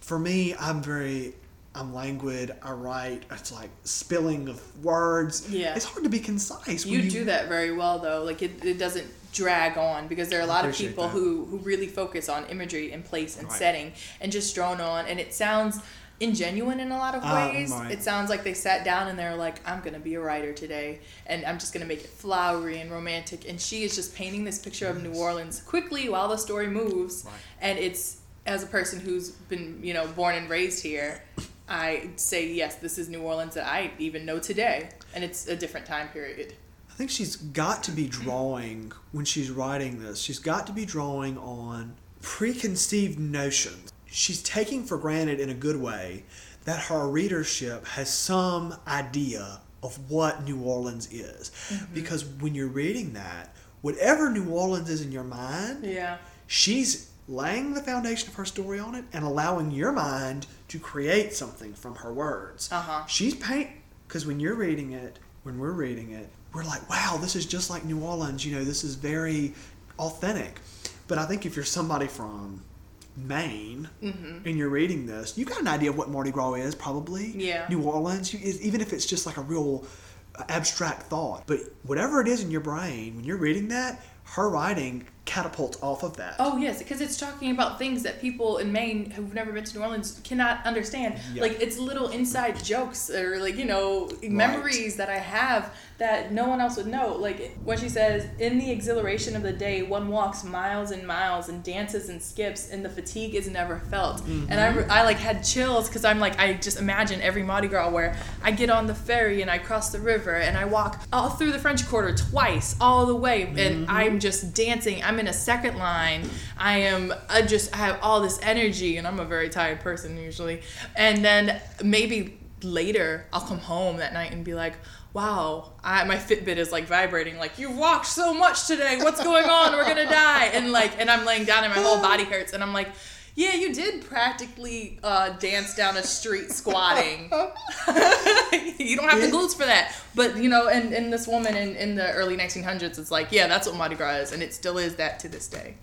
For me, I'm very. I'm languid. I write. It's like spilling of words. Yeah. It's hard to be concise. when You do that very well though. Like it, it doesn't drag on because there are a lot of people that. who who really focus on imagery and place and Right. setting and just drone on and it sounds ingenuine in a lot of Um, ways. right. It sounds like they sat down and they're like, I'm gonna be a writer today and I'm just gonna make it flowery and romantic and she is just painting this picture of New Orleans quickly while the story moves Right. and it's as a person who's been, you know, born and raised here, I say yes, this is New Orleans that I even know today and it's a different time period. I think she's got to be drawing when she's writing this. She's got to be drawing on preconceived notions. She's taking for granted in a good way that her readership has some idea of what New Orleans is. Because when you're reading that, whatever New Orleans is in your mind, Yeah. she's laying the foundation of her story on it and allowing your mind to create something from her words. Uh-huh. She's paint because when you're reading it, when we're reading it, we're like, wow, this is just like New Orleans. You know, this is very authentic. But I think if you're somebody from Maine Mm-hmm. and you're reading this, you got an idea of what Mardi Gras is, probably. Yeah. New Orleans, you, even if it's just like a real uh, abstract thought. But whatever it is in your brain, when you're reading that, her writing catapults off of that. Oh yes, because it's talking about things that people in Maine who've never been to New Orleans cannot understand. Like it's little inside jokes or like you know memories that I have that no one else would know. Like when she says, "In the exhilaration of the day, one walks miles and miles and dances and skips, and the fatigue is never felt." And I, mm-hmm. I like had chills because I'm like I just imagine every Mardi Gras where I get on the ferry and I cross the river and I walk all through the French Quarter twice all the way, and mm-hmm. I'm just dancing. I'm in a second line. I am I just I have all this energy, and I'm a very tired person usually. And then maybe later I'll come home that night and be like, "Wow, I, my Fitbit is like vibrating. Like you've walked so much today. What's going on? We're gonna die." And like, and I'm laying down and my whole body hurts, and I'm like. Yeah, you did practically uh, dance down a street squatting. you don't have the glutes for that. But, you know, and, and this woman in, in the early 1900s, it's like, yeah, that's what Mardi Gras is. And it still is that to this day.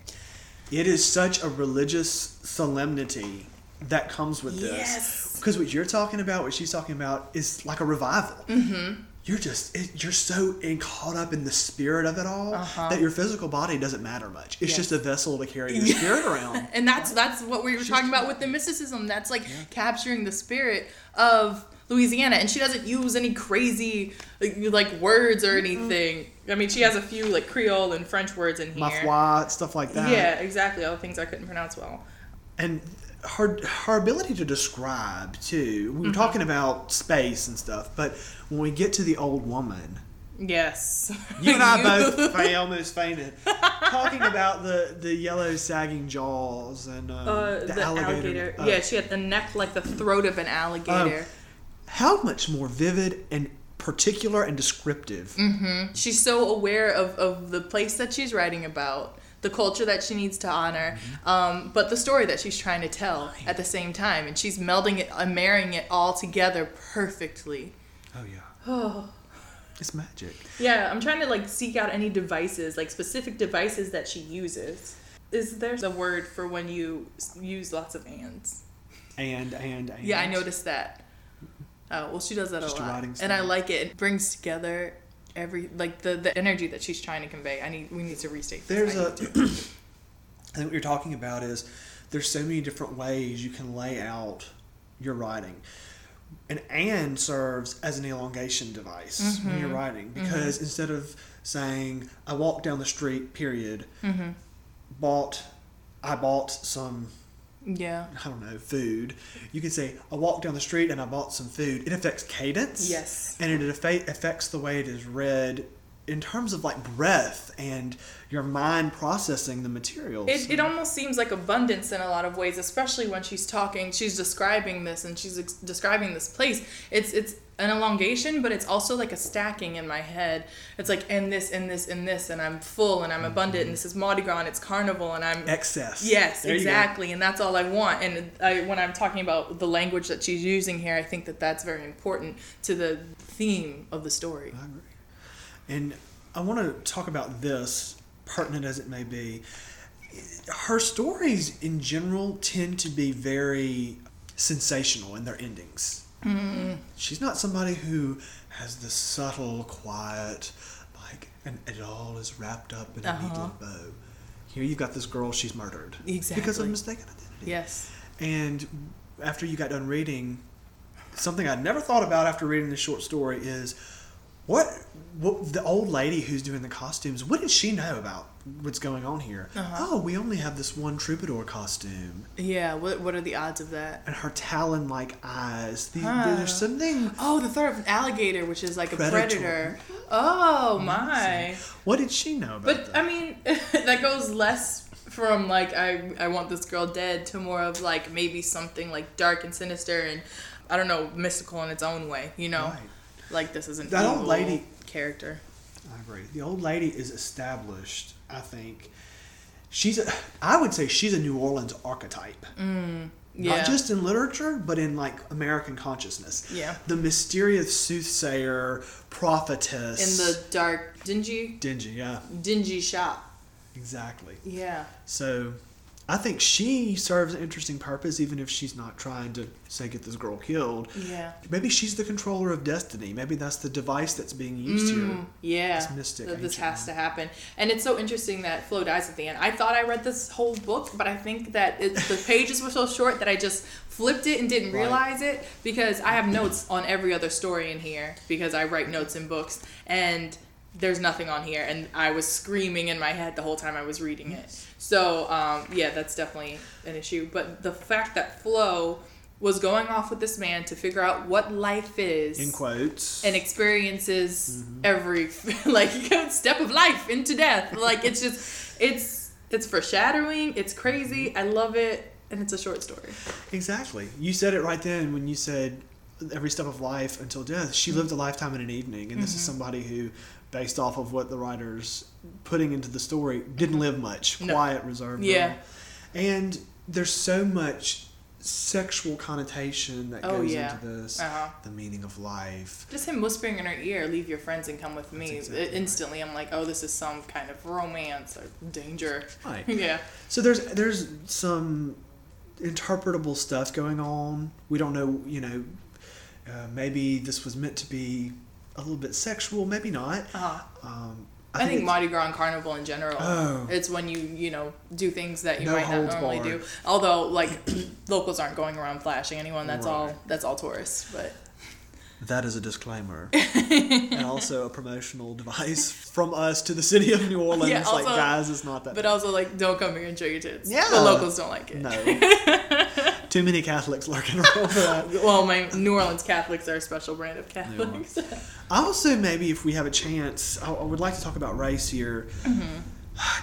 It is such a religious solemnity that comes with this. Yes. Because what you're talking about, what she's talking about, is like a revival. Mm-hmm. You're just it, you're so in, caught up in the spirit of it all Uh-huh. that your physical body doesn't matter much. It's Yes. just a vessel to carry your spirit around. And that's that's what we were talking about with the mysticism. That's like capturing the spirit of Louisiana. And she doesn't use any crazy like, like words or anything. I mean, she has a few like Creole and French words in here. Ma foi, stuff like that. Yeah, exactly. All the things I couldn't pronounce well. and her her ability to describe too. Mm-hmm. We were talking about space and stuff, but when we get to the old woman, Yes. you and I You- both fa- almost fainted talking about the the yellow sagging jaws and um, Uh, the, the, alligator. alligator. Uh, yeah, she had the neck like the throat of an alligator. how much more vivid and particular and descriptive. Mm. she's so aware of, of the place that she's writing about, the culture that she needs to honor, mm-hmm. um, but the story that she's trying to tell at the same time. And she's melding it and marrying it all together perfectly. Oh yeah, Oh. it's magic. Yeah, I'm trying to like seek out any devices, like specific devices that she uses. Is there a word for when you use lots of ands? And and and Yeah, I noticed that. Mm-hmm. Oh, well, she does that Just a a lot, writing and I like it. It brings together every like the the energy that she's trying to convey. I need we need to restate. This. There's I a. I think what you're talking about is there's so many different ways you can lay out your writing. And and serves as an elongation device when Mm-hmm. you're writing because instead of saying I walked down the street, period, Mm-hmm. bought, I bought some yeah. I don't know food. You can say I walked down the street and I bought some food. It affects cadence. Yes. and it affects the way it is read in terms of like breath and your mind processing the materials. It, it almost seems like abundance in a lot of ways, especially when she's talking. She's describing this and she's ex- describing this place. It's it's an elongation, but it's also like a stacking in my head. It's like and this and this and this, and I'm full and I'm abundant, and mm-hmm. this is Mardi Gras and it's Carnival, and I'm excess. Yes, There exactly, and that's all I want. And I, when I'm talking about the language that she's using here, I think that that's very important to the theme of the story. I agree. And I want to talk about this, pertinent as it may be. Her stories in general tend to be very sensational in their endings. She's not somebody who has the subtle, quiet, like, and it all is wrapped up in a neat Uh-huh. little bow. Here you've got this girl she's murdered because of mistaken identity. Yes. And after you got done reading, something I'd never thought about after reading this short story is what what the old lady who's doing the costumes. What did she know about what's going on here? Uh-huh. Oh, we only have this one troubadour costume, Yeah. What What are the odds of that? and her talon-like eyes. The, Huh. There's something. Oh, the thought of an alligator, which is like a Predator. predator. Oh my! What did she know about But that? I mean, that goes less from like I I want this girl dead to more of like maybe something like dark and sinister and I don't know mystical in its own way. You know, Right. Like this is an That old lady- character. I agree. The old lady is established. I think she's. A, I would say she's a New Orleans archetype. Mm, yeah. Not just in literature, but in like American consciousness. Yeah. The mysterious soothsayer, prophetess. in the dark, dingy, dingy, yeah, dingy shop. exactly. Yeah. So, I think she serves an interesting purpose, even if she's not trying to say get this girl killed. Yeah. Maybe she's the controller of destiny. Maybe that's the device that's being used here. Mm, yeah. This mystic that this has to happen. And it's so interesting that Flo dies at the end. I thought I read this whole book, but I think that it, the pages were so short that I just flipped it and didn't Right. realize it because I have notes on every other story in here because I write notes in books and there's nothing on here and I was screaming in my head the whole time I was reading it. So, um, yeah, that's definitely an issue. But the fact that Flo was going off with this man to figure out what life is In quotes. and experiences Mm-hmm. every like step of life into death. Like it's just it's it's foreshadowing. It's crazy. I love it, and it's a short story. Exactly. You said it right then when you said every step of life until death. Mm-hmm. She lived a lifetime in an evening, and this is somebody who, based off of what the writers putting into the story, didn't live much. No. Quiet, reserved. Yeah. girl. And there's so much sexual connotation that Oh, goes yeah. into this. Uh-huh. The meaning of life. Just him whispering in her ear, "Leave your friends and come with me." Exactly right. Instantly, I'm like, "Oh, this is some kind of romance or danger." Right. yeah. So there's there's some interpretable stuff going on. We don't know, you know, uh, maybe this was meant to be a little bit sexual, maybe not. Uh-huh. Um, I, think, it's- Mardi Gras and Carnival in general. Oh. It's when you you know do things that you No might not normally barred. do. Although like locals aren't going around flashing anyone. That's all. Right. That's all tourists. But That is a disclaimer. and also a promotional device from us to the city of New Orleans. Yeah, like, also- guys, it's not that. but also like don't come here and show your tits. Yeah. The locals don't like it. no. Too many Catholics lurking around for that. Well, my New Orleans Catholics are a special brand of Catholics. I also, maybe if we have a chance, I, I would like to talk about race here.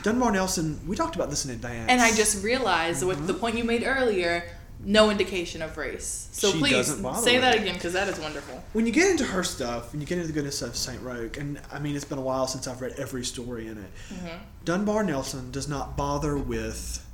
Dunbar Nelson, we talked about this in advance. Mm-hmm. and I just realized with the point you made earlier, no indication of race. So She please say that again because that is wonderful. when you get into her stuff and you get into the goodness of Saint Rocque, and I mean it's been a while since I've read every story in it. Mm-hmm. Dunbar Nelson does not bother with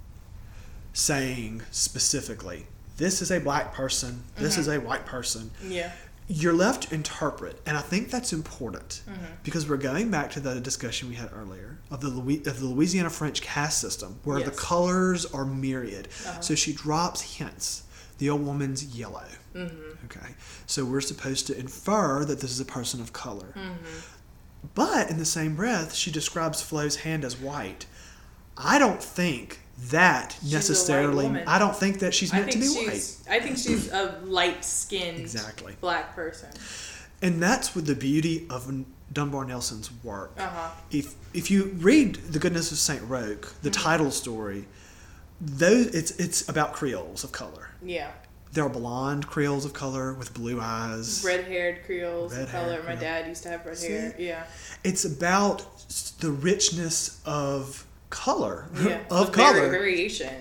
saying specifically, "This is a black person. This Mm-hmm. is a white person." Yeah. You're left to interpret, and I think that's important Mm-hmm. because we're going back to the discussion we had earlier of the Louis, of the Louisiana French caste system, where the colors are myriad. Uh-huh. So she drops hints. The old woman's yellow. Mm-hmm. Okay, so we're supposed to infer that this is a person of color. Mm-hmm. But in the same breath, she describes Flo's hand as white. I don't think that She's necessarily. I don't think that she's meant to be white. I think she's a light skinned Exactly. black person. And that's with the beauty of Dunbar Nelson's work. Uh huh. If if you read The Goodness of Saint Rocque, the Mm-hmm. title story, those it's it's about Creoles of color. Yeah. there are blonde Creoles of color with blue eyes. Red haired Creoles Red of color. hair My dad used to have red See? hair. Yeah. It's about the richness of color, Yeah. of color, variation.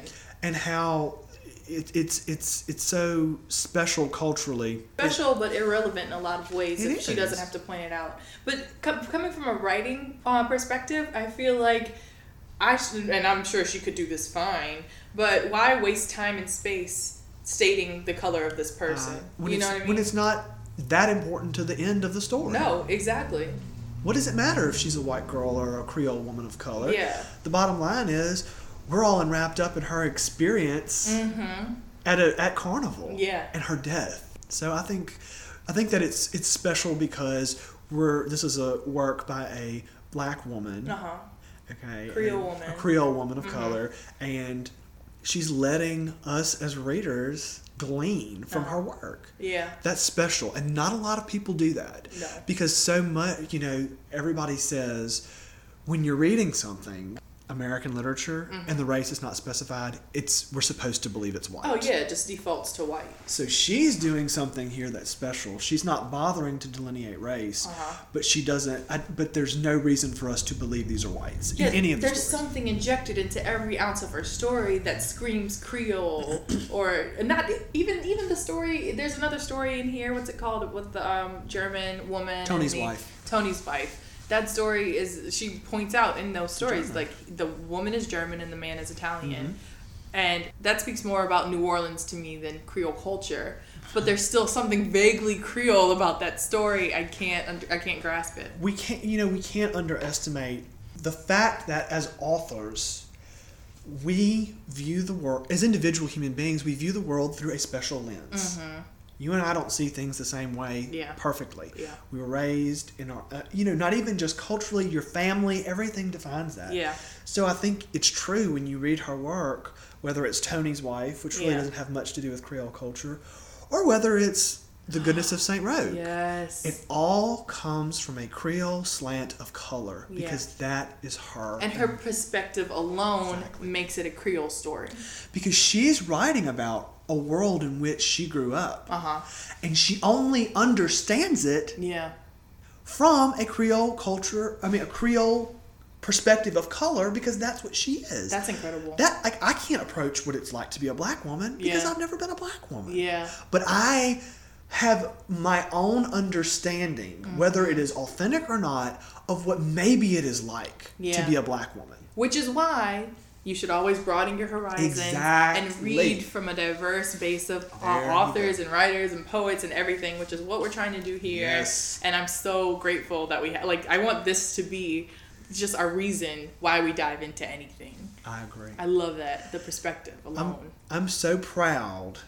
and how it, it's it's it's so special culturally. special but irrelevant in a lot of ways It if she doesn't have to point it out. But com- coming from a writing uh, perspective, I feel like I should, and I'm sure she could do this fine. But why waste time and space stating the color of this person? Uh, you know what I mean? When it's not that important to the end of the story. no, exactly. What does it matter if she's a white girl or a Creole woman of color? Yeah. The bottom line is, we're all wrapped up in her experience at a at carnival. Mm-hmm. Yeah. And her death. So I think, I think that it's it's special because we're this is a work by a black woman. Uh huh. Okay. Creole woman. Mm-hmm. A Creole woman of color, and she's letting us as readers glean from Uh-huh. her work. Yeah. That's special, and not a lot of people do that. No. Because so much, you know, everybody says when you're reading something, American literature, and the race is not specified, it's we're supposed to believe it's white. Mm-hmm. Oh yeah, it just defaults to white. So she's doing something here that's special. She's not bothering to delineate race, Uh-huh. but she doesn't. I, but there's no reason for us to believe these are whites Yeah, in any of the there's stories. something injected into every ounce of her story that screams Creole, or not even even the story. There's another story in here. What's it called with the um, German woman? Tony's the- wife. Tony's wife. That story is she points out in those stories like the woman is German and the man is Italian, Mm-hmm. and that speaks more about New Orleans to me than Creole culture. But there's still something vaguely Creole about that story. I can't I can't grasp it. we can't you know we can't underestimate the fact that as authors we view the world as individual human beings we view the world through a special lens you and i don't see things the same way. Yeah. perfectly Yeah. we were raised in our uh, you know not even just culturally your family everything defines that Yeah. so i think it's true when you read her work whether it's tony's wife which really Yeah. doesn't have much to do with creole culture or whether it's the goodness of saint rocque Yes. it all comes from a Creole slant of color because that is her. And her perspective alone makes it a Creole story. Because she's writing about a world in which she grew up. Uh huh. And she only understands it Yeah. from a Creole culture, I mean, a Creole perspective of color because that's what she is. That's incredible. that like I can't approach what it's like to be a black woman because Yeah. I've never been a black woman. yeah. But I have my own understanding, whether it is authentic or not, of what maybe it is like Yeah. to be a black woman. Which is why you should always broaden your horizons and read from a diverse base of There authors and writers and poets and everything, which is what we're trying to do here. Yes. And I'm so grateful that we ha- like. I want this to be just our reason why we dive into anything. I agree. I love that the perspective I'm, alone. I'm so proud.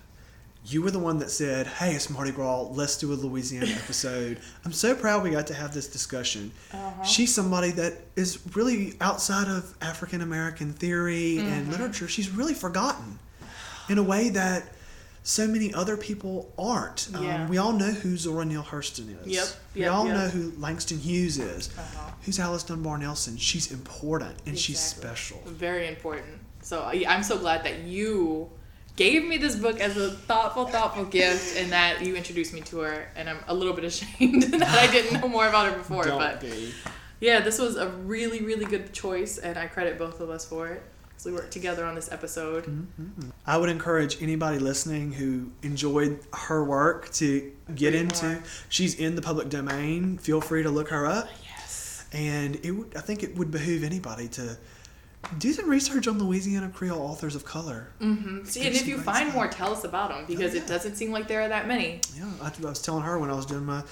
You were the one that said, "Hey, it's Mardi Gras. Let's do a Louisiana episode." I'm so proud we got to have this discussion. Uh-huh. She's somebody that is really outside of African American theory and Mm-hmm. literature. She's really forgotten in a way that so many other people aren't. Yeah. Um, we all know who Zora Neale Hurston is. Yep, We all yep. know who Langston Hughes is. Uh-huh. Who's Alice Dunbar Nelson? She's important and she's special. Very important. So I'm so glad that you gave me this book as a thoughtful, thoughtful gift, and that you introduced me to her. And I'm a little bit ashamed that I didn't know more about her before. Don't but be. yeah, this was a really, really good choice, and I credit both of us for it. So we worked together on this episode. Mm-hmm. I would encourage anybody listening who enjoyed her work to get into. more. She's in the public domain. Feel free to look her up, Yes. and it would. I think it would behoove anybody to do some research on Louisiana Creole authors of color. Mm-hmm. See, and if you find stuff. more, tell us about them because Oh, yeah. it doesn't seem like there are that many. Yeah, I, I was telling her when I was doing my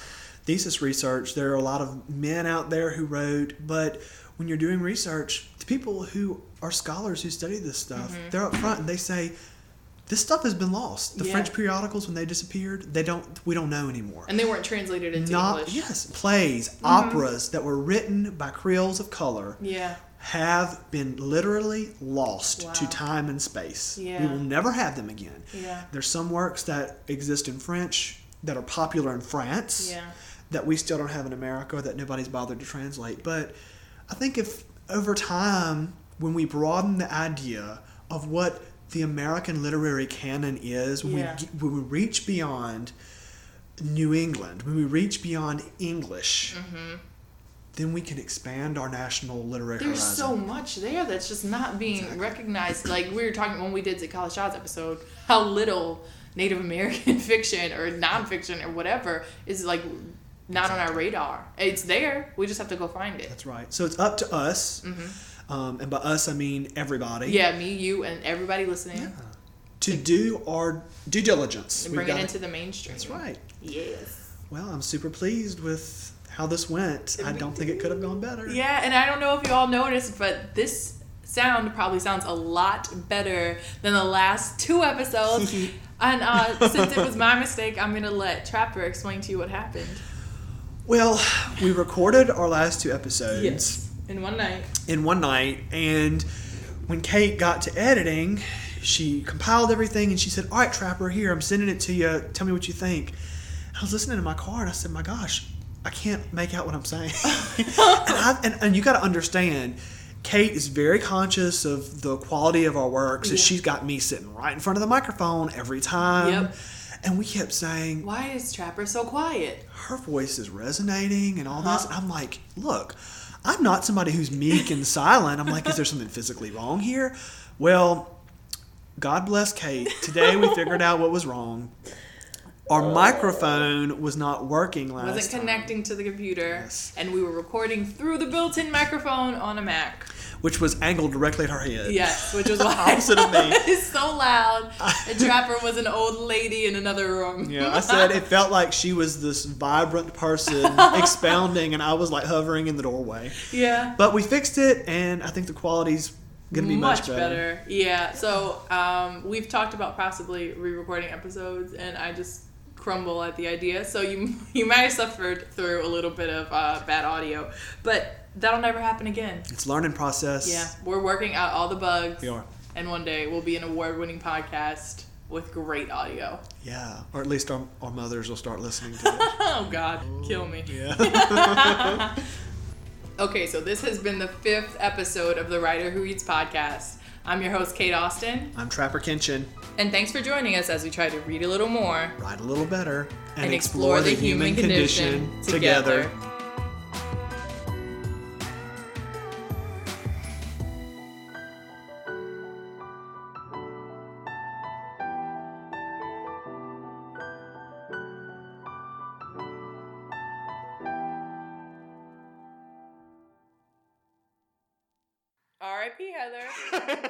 thesis research, there are a lot of men out there who wrote, but when you're doing research, the people who are scholars who study this stuff, they're up front and they say, this stuff has been lost. The Mm-hmm. Yeah. French periodicals, when they disappeared, they don't. We don't know anymore. And they weren't translated into Not English. Mm-hmm. yes, plays, operas that were written by Creoles of color Yeah. Have been literally lost Wow. to time and space. We will never have them again. Yeah. There's some works that exist in French that are popular in France Yeah. that we still don't have in America that nobody's bothered to translate. But I think if over time, when we broaden the idea of what the American literary canon is when, Yeah. we, when we reach beyond New England, when we reach beyond English, mm-hmm. Then we can expand our national literary Mm-hmm. There's horizon. so much there that's just not being recognized. Like we were talking when we did the College Shots episode, how little Native American fiction or nonfiction or whatever is like not on our radar. It's there. We just have to go find it. That's right. So it's up to us, um, and by us I mean everybody, Mm-hmm. Yeah, me, you, and everybody listening. to do our due diligence. And bring it into the mainstream. That's right. Yes. Well, I'm super pleased with how this went. I don't think it could have gone better. Yeah, and I don't know if you all noticed, but this sound probably sounds a lot better than the last two episodes. and uh, since it was my mistake, I'm gonna let Trapper explain to you what happened. Well, we recorded our last two episodes In one night. in one night, and when Kate got to editing, she compiled everything and she said, All right, Trapper, here, I'm sending it to you. Tell me what you think. I was listening to my car and I said, My gosh, I can't make out what I'm saying. and, I, and, and you got to understand, Kate is very conscious of the quality of our work, so Yeah. she's got me sitting right in front of the microphone every time. Yep. And we kept saying, Why is Trapper so quiet? her voice is resonating and all this. Uh-huh. And I'm like, look, I'm not somebody who's meek and silent. I'm like, is there something physically wrong here? Well, God bless Kate. Today we figured out what was wrong. Our microphone was not working last Wasn't time, connecting to the computer, Yes. and we were recording through the built-in microphone on a Mac. which was angled directly at her head. Yes, which was why Opposite of me. it's so loud. And Trapper was an old lady in another room. Yeah, I said it felt like she was this vibrant person expounding, and I was like hovering in the doorway. yeah. But we fixed it, and I think the quality's gonna be much, better. Yeah. So um, we've talked about possibly re-recording episodes, and I just crumble at the idea. So you you might have suffered through a little bit of uh, bad audio, but that'll never happen again. It's learning process. Yeah, we're working out all the bugs, We are. and one day we'll be an award-winning podcast with great audio. Yeah, or at least our, our mothers will start listening to it. Oh God, kill me. Yeah. Okay, so this has been the fifth episode of the Writer Who Reads podcast. I'm your host, Kate Austin, I'm Trapper Kenshin. And thanks for joining us as we try to read a little more Write a little better and, explore, the, human, condition, together. R.I.P. Heather.